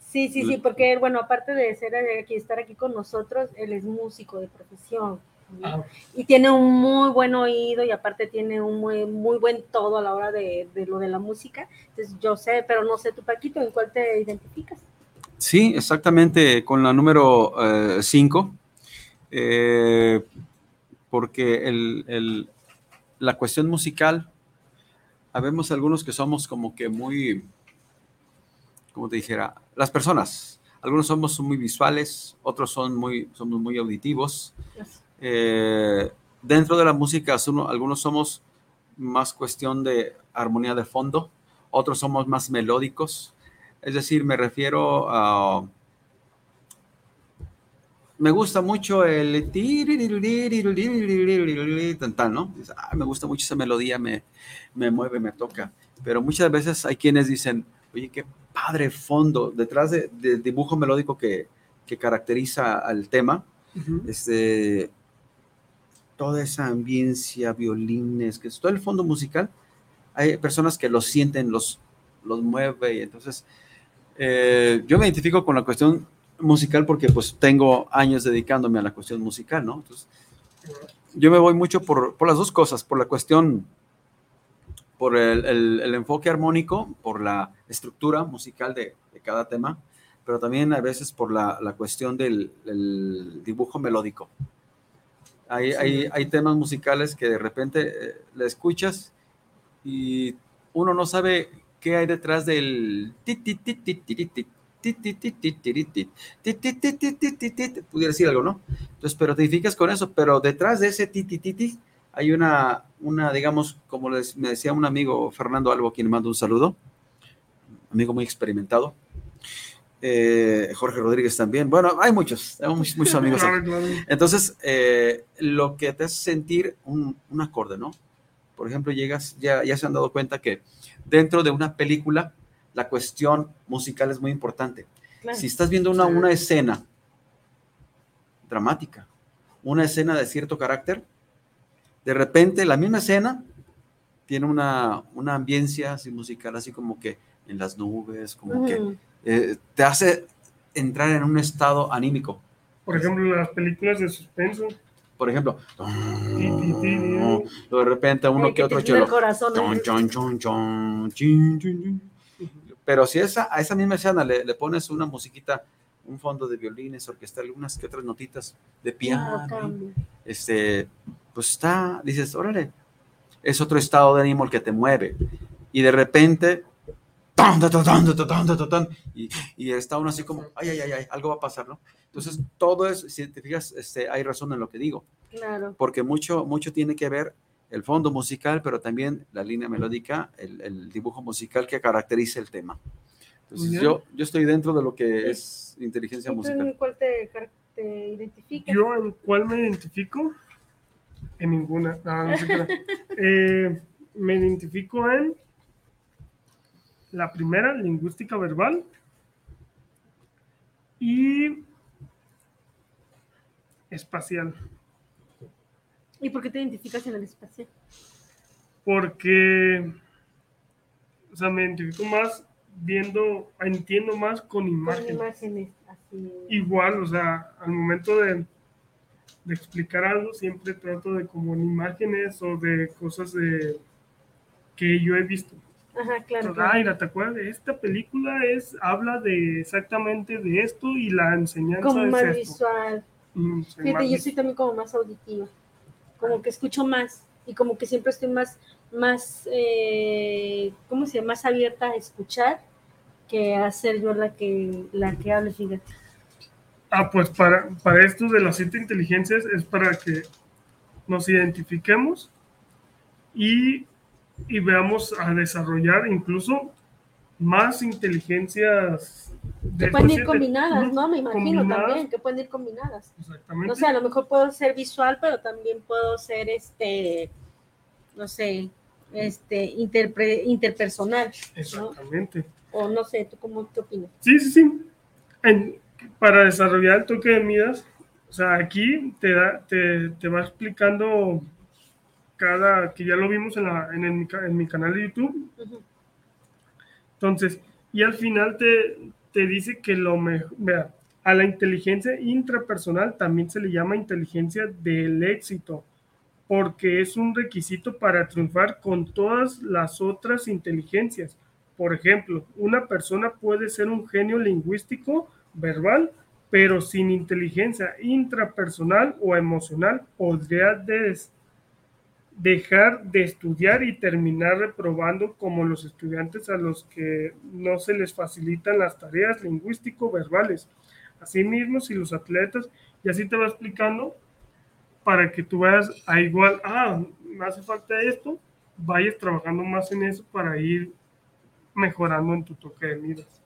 Sí. sí, sí, porque, bueno, aparte de ser aquí, estar aquí con nosotros, él es músico de profesión. Ah. Y tiene un muy buen oído y aparte tiene un muy, muy buen todo a la hora de, lo de la música. Entonces yo sé, pero no sé tu Paquito, ¿en cuál te identificas? Sí, exactamente, con la número 5, eh, eh, porque el, la cuestión musical, habemos algunos que somos como que muy, como te dijera, las personas, algunos somos muy visuales, otros son muy, somos muy auditivos. Eh, dentro de la música, algunos somos más cuestión de armonía de fondo, otros somos más melódicos. Es decir, me refiero a... me gusta mucho el ¿no? Dices, "Ah, me gusta mucho esa melodía, me, me mueve, me toca. Pero muchas veces hay quienes dicen, oye, qué padre fondo, detrás de- del dibujo melódico que, que caracteriza al tema, este, toda esa ambiencia, violines, que es todo el fondo musical, hay personas que lo sienten, los, los mueve, entonces eh, yo me identifico con la cuestión musical porque pues tengo años dedicándome a la cuestión musical, ¿no? Entonces, yo me voy mucho por, por las dos cosas, por la cuestión, por el, el- el enfoque armónico, por la estructura musical de, de cada tema, pero también a veces por la, la cuestión del, del dibujo melódico. Hay, hay, temas musicales que de repente eh, le escuchas y uno no sabe qué hay detrás del pudiera decir algo, ¿no? Entonces, pero te identificas con eso, pero detrás de ese titititi hay una, una, digamos, como les, me decía un amigo, Fernando Albo, quien le mando un saludo, amigo muy experimentado, eh, Jorge Rodríguez también, bueno, hay muchos, hay muchos, muchos amigos aquí. Claro, claro. Entonces, eh, lo que te hace sentir un, un acorde, ¿no? Por ejemplo, llegas, ya, ya se han dado cuenta que dentro de una película, la cuestión musical es muy importante. Claro. Si estás viendo una, Sí. una escena dramática, una escena de cierto carácter, de repente la misma escena tiene una, una ambiencia así musical, así como que en las nubes, como que. Eh, te hace entrar en un estado anímico. Por ejemplo, las películas de suspenso. Por ejemplo, de repente uno Ay, que otro chelo. ¿no? Pero si esa, a esa misma escena le, le pones una musiquita, un fondo de violines, orquestal, unas que otras notitas de piano, Claro, cambia. este, pues está, dices, órale, es otro estado de ánimo el que te mueve. Y de repente, tan, tan, tan, tan, y, y está uno así como, ay, ay, ay, ay, algo va a pasar, ¿no? Entonces, todo es, si te fijas, este, hay razón en lo que digo. Claro. Porque mucho, mucho tiene que ver el fondo musical, pero también la línea melódica, el, el dibujo musical que caracteriza el tema. Entonces, yo, yo estoy dentro de lo que es inteligencia musical. ¿Cuál te, te identifica? Yo, ¿en cuál me identifico? En ninguna. No, no sé [laughs] eh, me identifico en la primera, lingüística verbal. Y espacial. ¿Y por qué te identificas en el espacio? Porque, o sea, me identifico más viendo, entiendo más con Con imágenes. imágenes así. igual, o sea, al momento de, de explicar algo, siempre trato de como en imágenes o de cosas de que yo he visto. Ajá, claro. Entonces, claro. Ay, ¿te acuerdas? Esta película es, habla de exactamente de esto y la enseñanza Como es más esto. visual. Mm, soy Fíjate, más yo soy también como más auditiva. Como que escucho más y como que siempre estoy más, más, eh, ¿cómo se llama? Más abierta a escuchar que a ser yo la que, la que hable, fíjate. Ah, pues para, para esto de las siete inteligencias es para que nos identifiquemos y, y veamos a desarrollar incluso más inteligencias. Que pueden ir combinadas, ¿no? Me imagino combinadas, también, que pueden ir combinadas. Exactamente. No sé, a lo mejor puedo ser visual, pero también puedo ser, este, no sé, este, interpre- interpersonal, ¿no? Exactamente. O no sé, ¿tú cómo qué opinas? Sí, sí, sí. En- para desarrollar el toque de Midas, o sea, aquí te, da, te, te va explicando cada, que ya lo vimos en, la, en, el- en mi canal de YouTube. Entonces, y al final te, te dice que lo mejor, vea, a la inteligencia intrapersonal también se le llama inteligencia del éxito, porque es un requisito para triunfar con todas las otras inteligencias. Por ejemplo, una persona puede ser un genio lingüístico verbal, pero sin inteligencia intrapersonal o emocional podría des- dejar de estudiar y terminar reprobando como los estudiantes a los que no se les facilitan las tareas lingüístico-verbales. Asimismo, si los atletas, y así te va explicando para que tú veas a igual, ah, me hace falta esto, vayas trabajando más en eso para ir mejorando en tu toque de miras.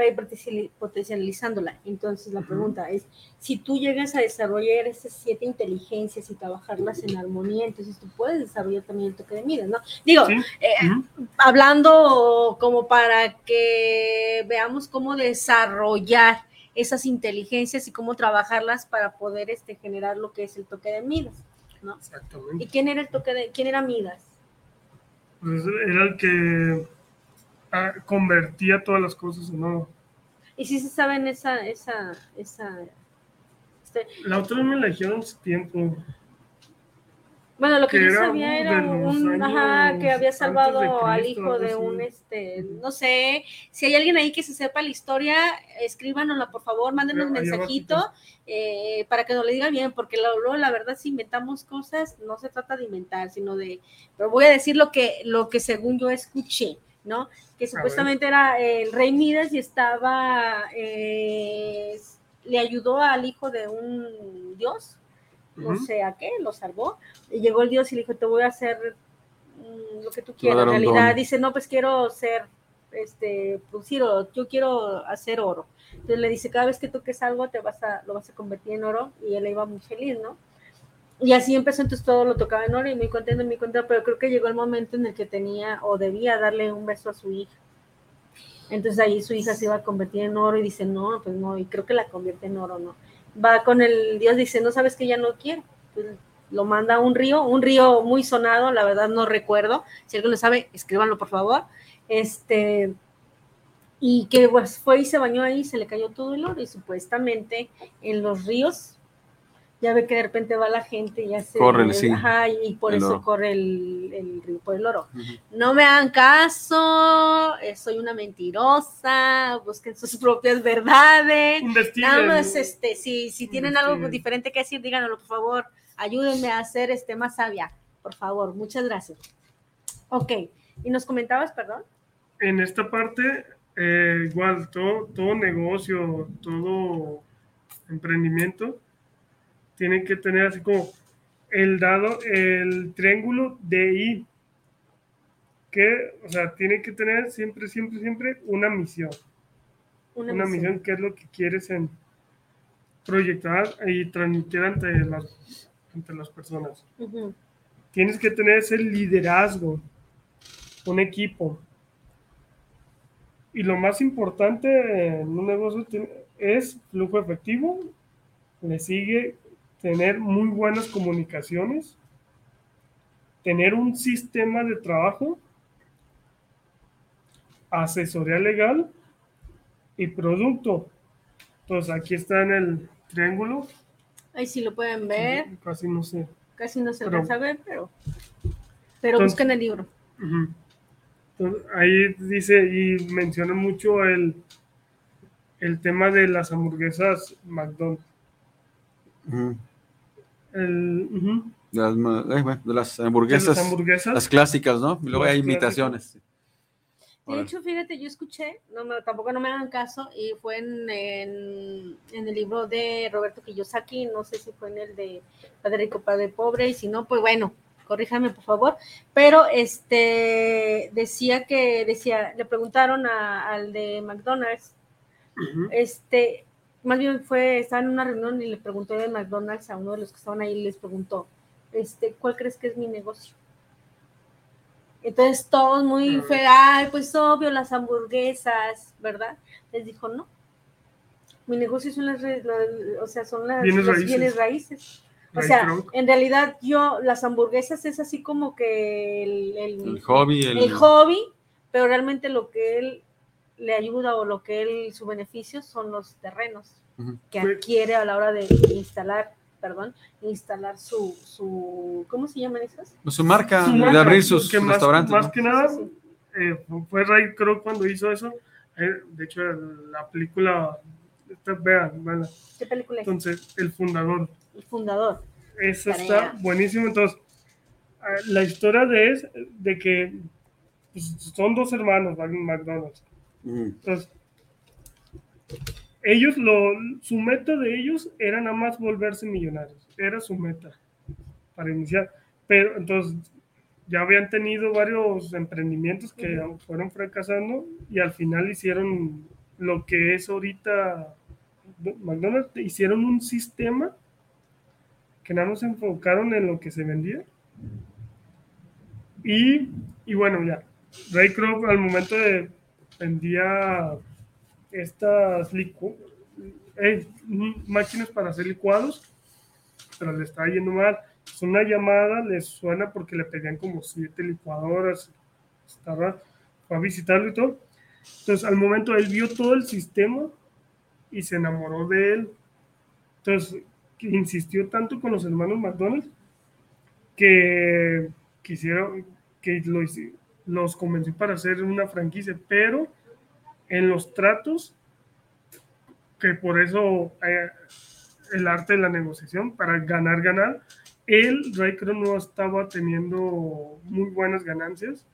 Para ir potencializándola. Entonces la pregunta es, si tú llegas a desarrollar esas siete inteligencias y trabajarlas en armonía, entonces tú puedes desarrollar también el toque de miras, ¿no? Digo, Sí. eh, hablando como para que veamos cómo desarrollar esas inteligencias y cómo trabajarlas para poder este, generar lo que es el toque de Midas, ¿no? Exactamente. ¿Y quién era el toque de, quién era Midas? Pues era el que ah, convertía todas las cosas en oro. Y si se saben esa, esa, esa, este, La otra me la dijeron hace tiempo. bueno, lo que, Que yo era sabía era un, ajá, que había salvado al hijo de un, este, no sé, si hay alguien ahí que se sepa la historia, escríbanosla por favor, mándenos un mensajito eh, para que nos lo diga bien, porque luego la verdad si inventamos cosas, no se trata de inventar, sino de, pero voy a decir lo que, lo que según yo escuché, ¿no? Que supuestamente era el rey Midas y estaba, eh, le ayudó al hijo de un dios, no sé a qué, lo salvó, y llegó el dios y le dijo, te voy a hacer mm, lo que tú quieras, en realidad, don. dice, no, pues quiero ser, este, producir oro, yo quiero hacer oro, entonces le dice, cada vez que toques algo, te vas a, lo vas a convertir en oro, y él iba muy feliz, ¿no? Y así empezó, entonces todo lo tocaba en oro y muy contento, muy contento, pero creo que llegó el momento en el que tenía o debía darle un beso a su hija. Entonces ahí su hija se iba a convertir en oro y dice, no, pues no, y creo que la convierte en oro, ¿no? Va con el Dios, dice, no sabes que ya no quiero. Pues, lo manda a un río, un río muy sonado, la verdad no recuerdo. Si alguien lo sabe, escríbanlo por favor. Este, y que pues fue y se bañó ahí, se le cayó todo el oro y supuestamente en los ríos ya ve que de repente va la gente y hace Corre el- sí, ajá, y por el eso oro. corre el, el río por el oro. Ujú. No me hagan caso, eh, soy una mentirosa, busquen sus [laughs] propias verdades. Investiguen. Nada más, este, si, si tienen algo diferente que decir, díganlo, por favor. Ayúdenme a hacer este más sabia, por favor. Muchas gracias. Ok, y nos comentabas, perdón. En esta parte, eh, igual, todo, todo negocio, todo emprendimiento, tiene que tener así como el dado, el triángulo DI, que, o sea, tiene que tener siempre, siempre, siempre una misión. Una, Una, misión. misión que es lo que quieres en proyectar y transmitir ante las, ante las personas. Ujú, Tienes que tener ese liderazgo, un equipo. Y lo más importante en un negocio es flujo efectivo, le sigue tener muy buenas comunicaciones, tener un sistema de trabajo, asesoría legal y producto. Entonces aquí está en el triángulo, Ahí sí lo pueden ver, casi no sé. casi no se alcanza a ver, pero, pero Entonces- busquen el libro. Entonces, ahí dice y menciona mucho el, el tema de las hamburguesas McDonald's. Ujú. El, ujú, De las, ma- eh, bueno, de las de hamburguesas, las hamburguesas. las clásicas, ¿no? Y luego Las hay clásicas. imitaciones. De hecho, fíjate, yo escuché, no me- tampoco no me hagan caso, y fue en, en, en el libro de Roberto Kiyosaki, no sé si fue en el de Padre Rico, Padre Pobre, y si no, pues bueno, corríjame por favor, pero este decía que, decía, le preguntaron a- al de McDonald's, este, más bien fue, estaba en una reunión y le preguntó de McDonald's a uno de los que estaban ahí, les preguntó, este, ¿cuál crees que es mi negocio? Entonces todos muy Ah. fe, ay, pues obvio, las hamburguesas, ¿verdad? Les dijo, no. Mi negocio son las, la- o sea, son las, Bienes los raíces. bienes raíces. O sea, en realidad yo, las hamburguesas es así como que el, el- El hobby, el, el hobby, pero realmente lo que él le ayuda o lo que él, su beneficio son los terrenos Ujú. que Sí. adquiere a la hora de instalar, perdón, instalar su, su ¿cómo se llaman esas? su marca, Su de marca, abrir sus que más- restaurantes. Más, ¿no? que nada, eh, fue Ray Kroc cuando hizo eso. Eh, de hecho, la película, esta, vean, veanla. ¿Qué película es? Entonces, el fundador. El fundador. Eso Tarea. está buenísimo. Entonces, ah, la historia de es de que pues, son dos hermanos, McDonald's. Ujú. Entonces, ellos, lo, su meta de ellos era nada más volverse millonarios. Era su meta para iniciar. Pero entonces, ya habían tenido varios emprendimientos que fueron fracasando y al final hicieron lo que es ahorita McDonald's, hicieron un sistema que nada más se enfocaron en lo que se vendía. Y, y bueno, ya, Ray Kroc al momento de vendía estas licu eh, máquinas para hacer licuados, pero le estaba yendo mal. Es una llamada, le suena porque le pedían como siete licuadoras. Estaba, visitarlo y todo. Entonces, al momento él vio todo el sistema y se enamoró de él. Entonces, insistió tanto con los hermanos McDonald's que quisieron que lo, los convenció para hacer una franquicia, pero en los tratos, que por eso eh, el arte de la negociación, para ganar, ganar, Ray creo, no estaba teniendo muy buenas ganancias,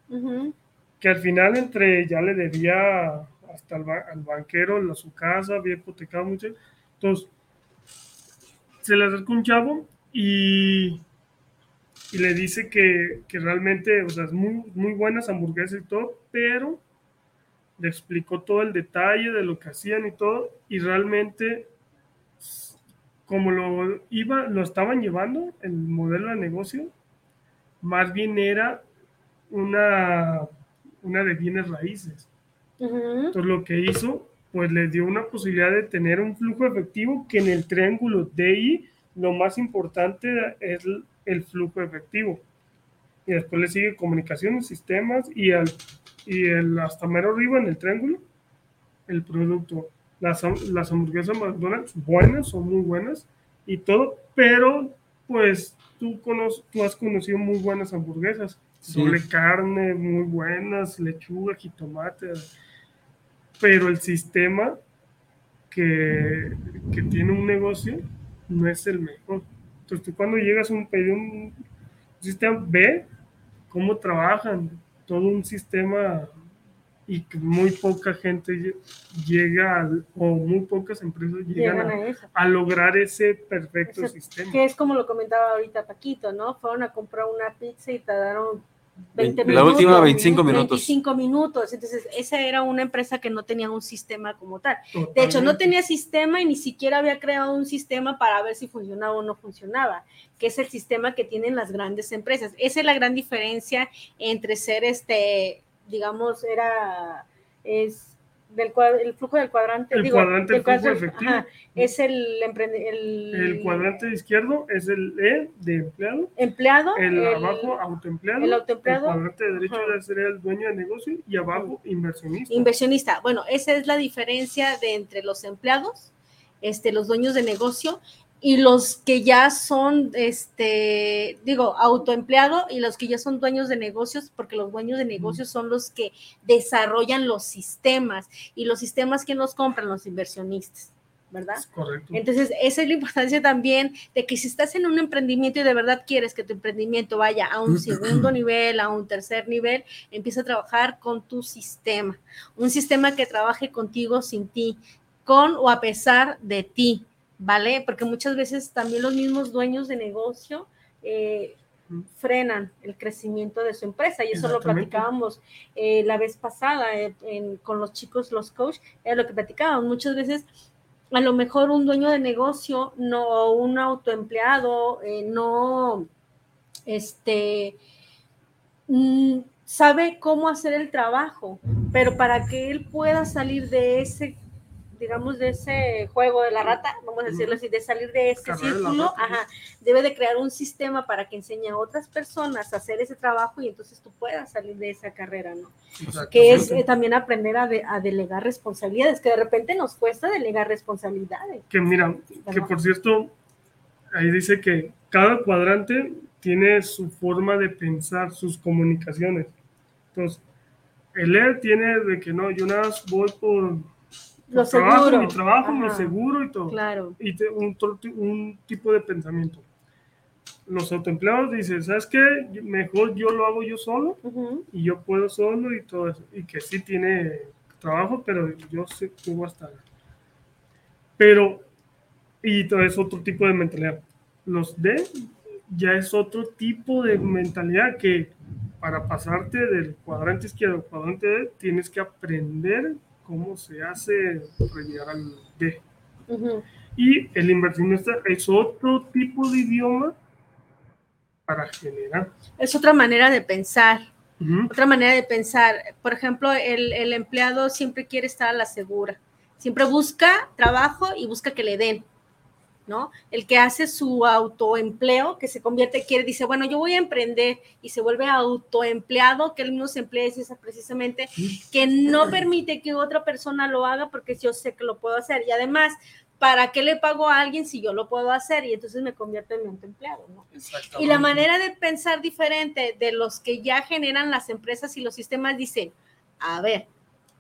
que al final entre ya le debía hasta al, banquero a su casa, había hipotecado mucho, entonces se le acerca un chavo y y le dice que, que realmente, o sea, es muy, muy buenas hamburguesas y todo, pero le explicó todo el detalle de lo que hacían y todo, y realmente, como lo, iba, lo estaban llevando, el modelo de negocio, más bien era una, una de bienes raíces. Entonces, lo que hizo, pues le dio una posibilidad de tener un flujo efectivo que en el triángulo DI, lo más importante es el flujo efectivo. Y después le sigue comunicaciones, sistemas y, el, y el hasta mero arriba en el triángulo, el producto. Las, las hamburguesas McDonald's buenas, son muy buenas y todo, pero pues tú, conoces, tú has conocido muy buenas hamburguesas. Sí. carne, muy buenas, lechuga, jitomate. Pero el sistema que, que tiene un negocio no es el mejor. Entonces, tú cuando llegas a un, un sistema, ve cómo trabajan todo un sistema y que muy poca gente llega, o muy pocas empresas llegan, a, a, lograr ese perfecto sistema. Que es como lo comentaba ahorita Paquito, ¿no? Fueron a comprar una pizza y tardaron 20 minutos. La última 25 minutos. 25 minutos. Entonces, esa era una empresa que no tenía un sistema como tal. De hecho, no tenía sistema y ni siquiera había creado un sistema para ver si funcionaba o no funcionaba, que es el sistema que tienen las grandes empresas. Esa es la gran diferencia entre ser este, digamos, era, es del el flujo del cuadrante. El digo, cuadrante del flujo efectivo. Ajá, es el, el, el cuadrante izquierdo es el E de empleado. Empleado. El, el abajo autoempleado. El autoempleado. El cuadrante de derecho ajá. sería el dueño de negocio y abajo inversionista. Inversionista. Bueno, esa es la diferencia de entre los empleados, este, los dueños de negocio y los que ya son, este, digo, autoempleado y los que ya son dueños de negocios, porque los dueños de negocios son los que desarrollan los sistemas y los sistemas que nos compran los inversionistas. ¿verdad? correcto. Entonces, esa es la importancia también de que si estás en un emprendimiento y de verdad quieres que tu emprendimiento vaya a un segundo [clears throat] nivel, a un tercer nivel, empieza a trabajar con tu sistema, un sistema que trabaje contigo sin ti, con o a pesar de ti, ¿vale? Porque muchas veces también los mismos dueños de negocio eh, frenan el crecimiento de su empresa y eso lo platicábamos eh, la vez pasada eh, en, con los chicos, los coach, era lo que platicábamos. Muchas veces a lo mejor un dueño de negocio, no un autoempleado, no, este, mm, sabe cómo hacer el trabajo, pero para que él pueda salir de ese digamos, de ese juego de la rata, vamos a decirlo así, de salir de ese Carrera de círculo, rata, ajá, debe de crear un sistema para que enseñe a otras personas a hacer ese trabajo y entonces tú puedas salir de esa carrera, ¿no? Que es eh, también aprender a, de- a delegar responsabilidades, que de repente nos cuesta delegar responsabilidades. Que mira, que por cierto, ahí dice que cada cuadrante tiene su forma de pensar, sus comunicaciones. Entonces, el E tiene de que no, yo nada más voy por, Lo trabajo, seguro. mi trabajo, mi Ajá. seguro y todo. Claro. y te- un, un tipo de pensamiento. Los autoempleados dicen, ¿sabes qué? Mejor yo lo hago yo solo y yo puedo solo y todo eso. Y que sí tiene trabajo, pero yo sé que voy a estar. Pero, y todo es otro tipo de mentalidad. Los D ya es otro tipo de mentalidad que para pasarte del cuadrante izquierdo al cuadrante D tienes que aprender cómo se hace para llegar al. Ujú. Y el inversionista es otro tipo de idioma para generar. Es otra manera de pensar. Otra manera de pensar. Por ejemplo, el, el empleado siempre quiere estar a la segura. Siempre busca trabajo y busca que le den. ¿No? El que hace su autoempleo, que se convierte, quiere, dice, bueno, yo voy a emprender y se vuelve autoempleado, que él mismo se emplea, es esa precisamente, que no permite que otra persona lo haga porque yo sé que lo puedo hacer. Y además, ¿para qué le pago a alguien si yo lo puedo hacer? Y entonces me convierto en autoempleado, ¿no? Y la manera de pensar diferente de los que ya generan las empresas y los sistemas dicen, a ver,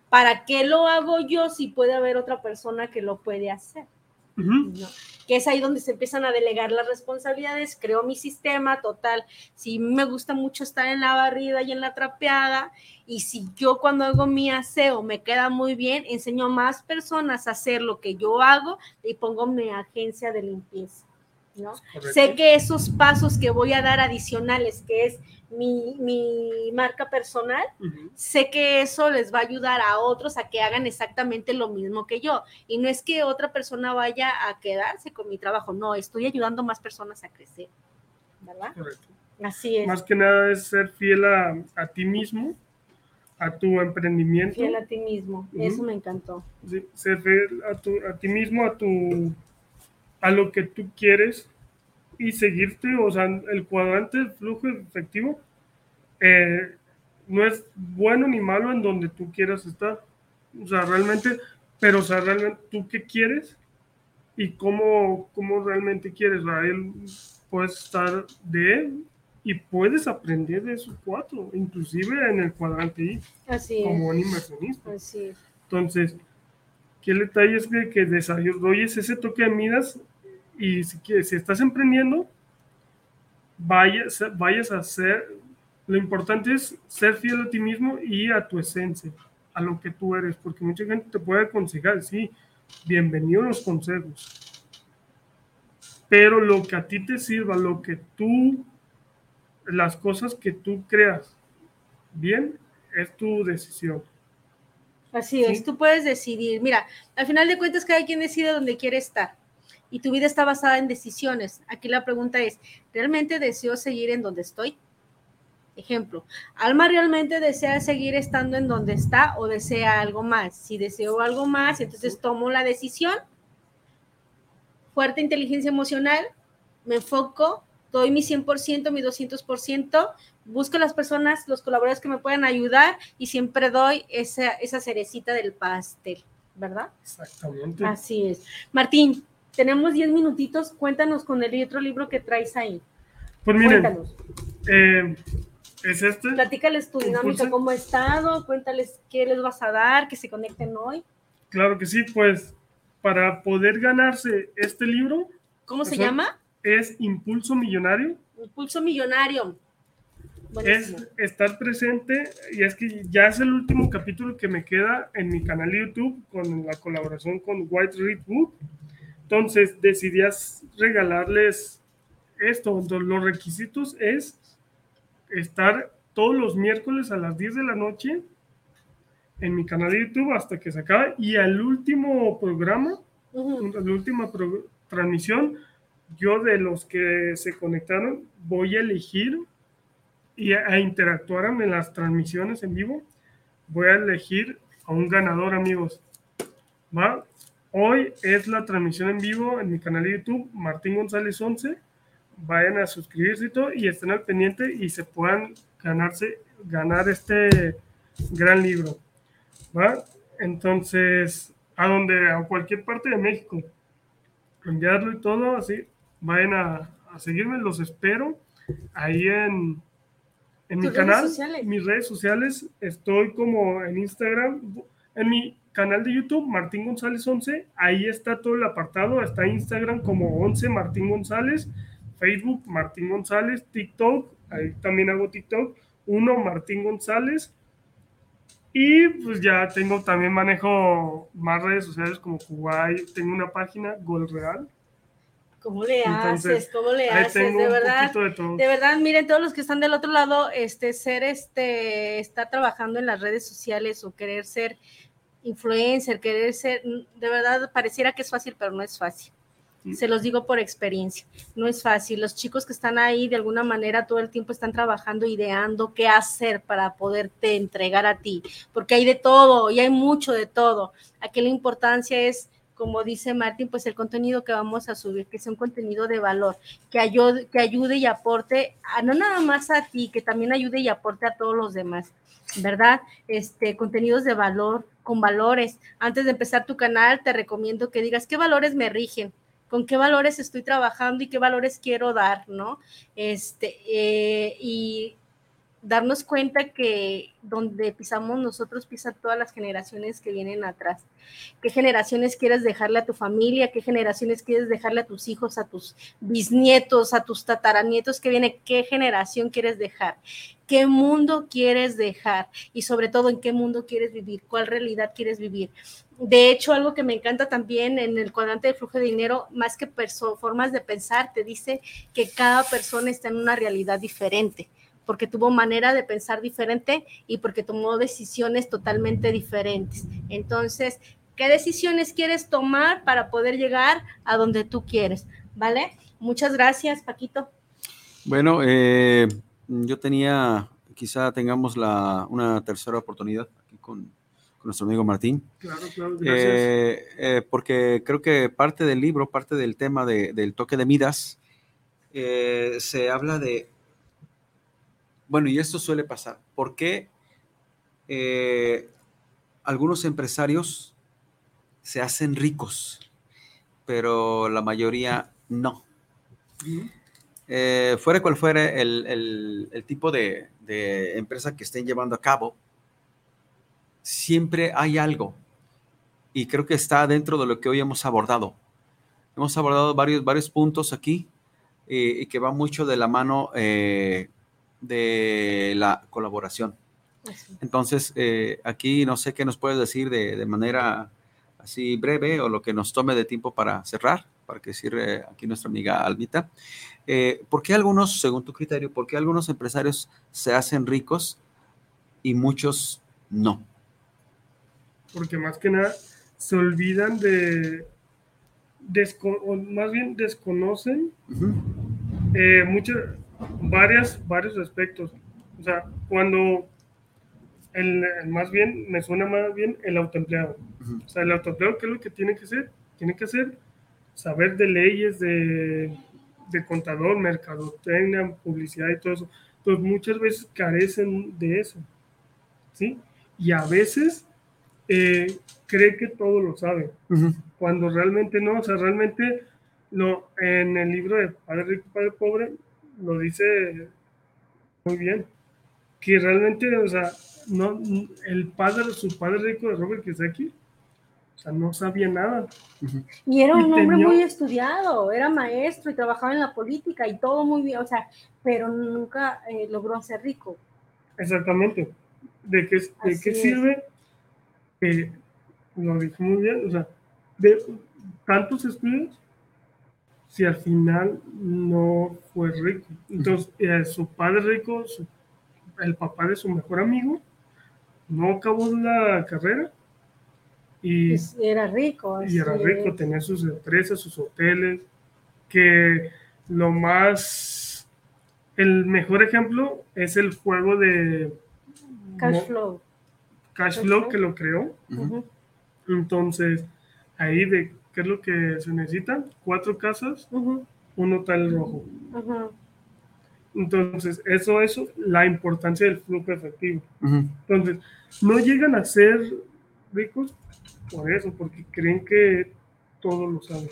¿para qué lo hago yo si puede haber otra persona que lo puede hacer? Que es ahí donde se empiezan a delegar las responsabilidades, creo mi sistema total. Si me gusta mucho estar en la barrida y en la trapeada, y si yo cuando hago mi aseo me queda muy bien, enseño a más personas a hacer lo que yo hago y pongo mi agencia de limpieza. Sé que esos pasos que voy a dar adicionales, que es mi, mi marca personal, sé que eso les va a ayudar a otros a que hagan exactamente lo mismo que yo. Y no es que otra persona vaya a quedarse con mi trabajo, no, estoy ayudando a más personas a crecer, ¿verdad? Correcto. Así es. Más que nada es ser fiel a, a ti mismo, a tu emprendimiento. Fiel a ti mismo, eso me encantó. Sí, ser fiel a, tu, a ti mismo, a, tu, a lo que tú quieres y seguirte, o sea, el cuadrante del flujo efectivo eh, no es bueno ni malo en donde tú quieras estar. O sea, realmente, pero o sea, realmente tú qué quieres y cómo, cómo realmente quieres. O sea, él puedes estar de él y puedes aprender de esos cuatro, inclusive en el cuadrante I, Así como un es. inversionista. Así es. Entonces, ¿qué detalle es que, que desarrolles ese toque de midas y si, quieres, si estás emprendiendo, vayas, vayas a hacer, lo importante es ser fiel a ti mismo y a tu esencia, a lo que tú eres, porque mucha gente te puede aconsejar, sí, bienvenido los consejos, pero lo que a ti te sirva, lo que tú, las cosas que tú creas bien, es tu decisión. Así es, Sí. tú puedes decidir. Mira, al final de cuentas, cada quien decide dónde quiere estar. Y tu vida está basada en decisiones. Aquí la pregunta es, ¿realmente deseo seguir en donde estoy? Ejemplo, Alma realmente desea seguir estando en donde está o desea algo más. Si deseo algo más, entonces tomo la decisión. Fuerte inteligencia emocional, me enfoco, doy mi 100%, mi 200%, busco las personas, los colaboradores que me puedan ayudar y siempre doy esa, esa cerecita del pastel, ¿verdad? Exactamente. Así es. Martín, tenemos 10 minutitos, cuéntanos con el otro libro que traes ahí. Pues miren, Cuéntanos. eh, es este. Platícales tu dinámica, cómo ha estado, cuéntales qué les vas a dar, que se conecten hoy. Claro que sí, pues para poder ganarse este libro ¿Cómo se Ajá. llama? es Impulso Millonario, Impulso Millonario. es Buenísimo. estar presente y es que ya es el último capítulo que me queda en mi canal de YouTube con la colaboración con White Reed Wood. Entonces decidí as- regalarles esto. Los requisitos es estar todos los miércoles a las 10 de la noche en mi canal de YouTube hasta que se acabe y al último programa Ujú. la última pro- transmisión, yo de los que se conectaron voy a elegir y a, a interactuar en las transmisiones en vivo. Voy a elegir a un ganador, amigos. ¿Va? Hoy es la transmisión en vivo en mi canal de YouTube, Martín González 11. Vayan a suscribirse y todo y estén al pendiente y se puedan ganarse, ganar este gran libro. ¿Va? Entonces, a donde, a cualquier parte de México, enviarlo y todo, así, vayan a, a seguirme, los espero ahí en, en mi ¿Tus redes canal, sociales? mis redes sociales, estoy como en Instagram, en mi canal de YouTube, Martín González 11, ahí está todo el apartado, está Instagram como 11 Martín González, Facebook Martín González, TikTok, ahí también hago TikTok, 1 Martín González, y pues ya tengo también manejo más redes sociales como Kuwait, tengo una página, Gol Real. ¿Cómo le Entonces, haces? ¿Cómo le haces? tengo De verdad. de todo. De verdad, miren, todos los que están del otro lado, este, ser, este, está trabajando en las redes sociales o querer ser influencer, querer ser, de verdad pareciera que es fácil, pero no es fácil. Se los digo por experiencia, no es fácil. Los chicos que están ahí de alguna manera todo el tiempo están trabajando, ideando qué hacer para poderte entregar a ti, porque hay de todo y hay mucho de todo. Aquí la importancia es como dice Martín, pues el contenido que vamos a subir, que sea un contenido de valor, que ayude, que ayude y aporte, a, no nada más a ti, que también ayude y aporte a todos los demás, ¿verdad? Este, contenidos de valor, con valores. Antes de empezar tu canal, te recomiendo que digas qué valores me rigen, con qué valores estoy trabajando y qué valores quiero dar, ¿no? Este, eh, y darnos cuenta que donde pisamos nosotros pisan todas las generaciones que vienen atrás. ¿Qué generaciones quieres dejarle a tu familia? ¿Qué generaciones quieres dejarle a tus hijos, a tus bisnietos, a tus tataranietos que viene? ¿Qué generación quieres dejar? ¿Qué mundo quieres dejar? Y sobre todo, ¿en qué mundo quieres vivir? ¿Cuál realidad quieres vivir? De hecho, algo que me encanta también en el cuadrante de flujo de dinero, más que formas de pensar, te dice que cada persona está en una realidad diferente porque tuvo manera de pensar diferente y porque tomó decisiones totalmente diferentes. Entonces, ¿qué decisiones quieres tomar para poder llegar a donde tú quieres? ¿Vale? Muchas gracias, Paquito. Bueno, eh, yo tenía, quizá tengamos la, una tercera oportunidad aquí con, nuestro amigo Martín. Claro, claro, gracias. Eh, eh, porque creo que parte del libro, parte del tema del toque de Midas, se habla de bueno, y esto suele pasar. ¿Por qué eh, algunos empresarios se hacen ricos, pero la mayoría no? Eh, fuera cual fuera el, tipo de, empresa que estén llevando a cabo, siempre hay algo. Y creo que está dentro de lo que hoy hemos abordado. Hemos abordado varios, varios puntos aquí eh, y que va mucho de la mano de la colaboración. Entonces, eh, aquí no sé qué nos puedes decir de, manera así breve o lo que nos tome de tiempo para cerrar, para que sirve aquí nuestra amiga Almita. Eh, ¿Por qué algunos, según tu criterio, por qué algunos empresarios se hacen ricos y muchos no? Porque más que nada se olvidan de, o más bien desconocen eh, muchas varias, varios aspectos. O sea, cuando el, más bien, me suena más bien el autoempleado. O sea, el autoempleado, ¿qué es lo que tiene que hacer? Tiene que hacer saber de leyes, de, de contador, mercadotecnia, publicidad y todo eso. Entonces, muchas veces carecen de eso. ¿Sí? Y a veces eh, cree que todo lo sabe, cuando realmente no, o sea, realmente lo, en el libro de Padre Rico, Padre Pobre, lo dice muy bien, que realmente, o sea, no, el padre, su padre rico de Robert Kiyosaki, o sea, no sabía nada. Y era un hombre muy estudiado, era maestro y trabajaba en la política y todo muy bien, o sea, pero nunca eh, logró ser rico. Exactamente. ¿De qué, de qué sirve? Eh, lo dijo muy bien, o sea, de tantos estudios si al final no fue rico. Entonces, eh, su padre rico, el papá de su mejor amigo, no acabó la carrera y era rico. Y era rico, tenía sus empresas, sus hoteles, que lo más, el mejor ejemplo es el juego de Cash Flow. Cash, Flow, que lo creó. Entonces, ahí de ¿Qué es lo que se necesita? Cuatro casas, un hotel rojo. Entonces, eso es la importancia del flujo efectivo. Entonces, no llegan a ser ricos por eso, porque creen que todo lo saben.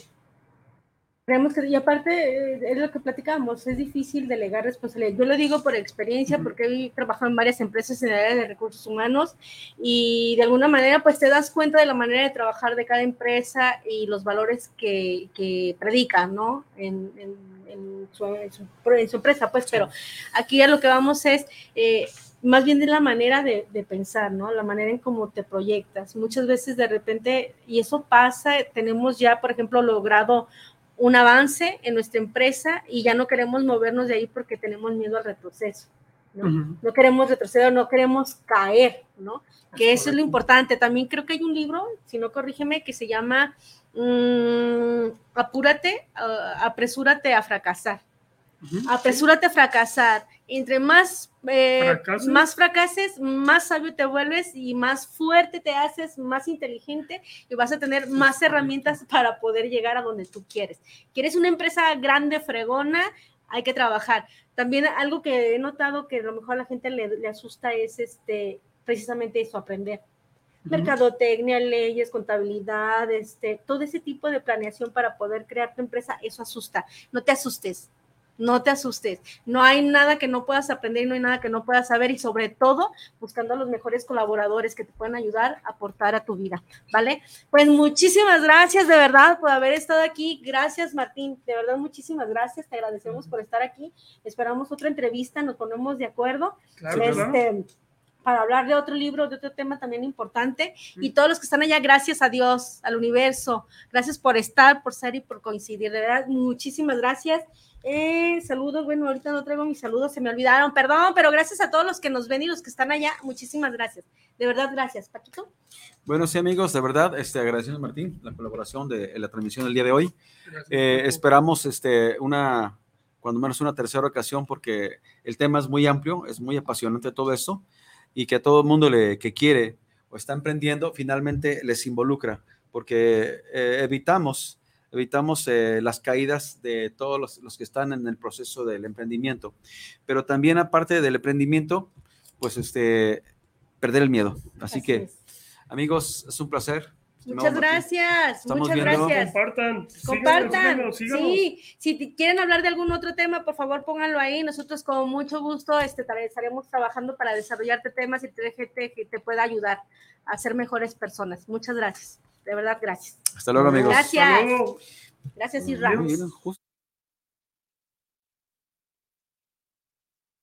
Creemos que, y aparte, eh, es lo que platicamos, es difícil delegar responsabilidad. Yo lo digo por experiencia, porque he trabajado en varias empresas en el área de recursos humanos y de alguna manera, pues te das cuenta de la manera de trabajar de cada empresa y los valores que, que predican, ¿no? En, su, empresa, pues, pero aquí a lo que vamos es... Eh, más bien de la manera de, de, pensar, ¿no? La manera en cómo te proyectas. Muchas veces de repente, y eso pasa, tenemos ya, por ejemplo, logrado un avance en nuestra empresa y ya no queremos movernos de ahí porque tenemos miedo al retroceso. ¿no? No queremos retroceder, no queremos caer, ¿no? Que eso es lo importante. También creo que hay un libro, si no corrígeme, que se llama mm, Apúrate, ah, apresúrate a fracasar. Ujú. Apresúrate a fracasar. Entre más, eh, ¿Fracases? más fracases, más sabio te vuelves y más fuerte te haces, más inteligente y vas a tener más herramientas para poder llegar a donde tú quieres. ¿Quieres una empresa grande, fregona? Hay que trabajar. También algo que he notado que a lo mejor a la gente le, le asusta es este, precisamente eso, aprender. Mercadotecnia, leyes, contabilidad, este, todo ese tipo de planeación para poder crear tu empresa, eso asusta. No te asustes, no te asustes. No hay nada que no puedas aprender y no hay nada que no puedas saber y sobre todo buscando a los mejores colaboradores que te puedan ayudar a aportar a tu vida, ¿vale? Pues muchísimas gracias de verdad por haber estado aquí. Gracias Martín, de verdad muchísimas gracias. Te agradecemos por estar aquí. Esperamos otra entrevista, nos ponemos de acuerdo. Claro, claro. Este, para hablar de otro libro, de otro tema también importante. Y todos los que están allá, gracias a Dios, al universo. Gracias por estar, por ser y por coincidir. De verdad, muchísimas gracias. Eh, saludos, bueno, ahorita no traigo mis saludos, se me olvidaron, perdón, pero gracias a todos los que nos ven y los que están allá, muchísimas gracias. De verdad, gracias. Paquito. Bueno, sí, amigos, de verdad, este, agradecemos, Martín, la colaboración de la transmisión del día de hoy. Gracias. Eh, esperamos este, una, cuando menos una tercera ocasión, porque el tema es muy amplio, es muy apasionante todo eso, y que a todo el mundo le, que quiere o está emprendiendo, finalmente les involucra, porque eh, evitamos, evitamos eh, las caídas de todos los, los que están en el proceso del emprendimiento, pero también aparte del emprendimiento, pues este, perder el miedo. Así, que, es. amigos, es un placer. Muchas gracias, Estamos muchas viendo. gracias. Compartan. Compartan. síganos, síganos. Sí, si te- quieren hablar de algún otro tema, por favor pónganlo ahí. Nosotros con mucho gusto este, estaremos trabajando para desarrollarte temas y te, gente que te pueda ayudar a ser mejores personas. Muchas gracias. De verdad, gracias. Hasta luego, amigos. Gracias. Hasta luego. Gracias, Isra.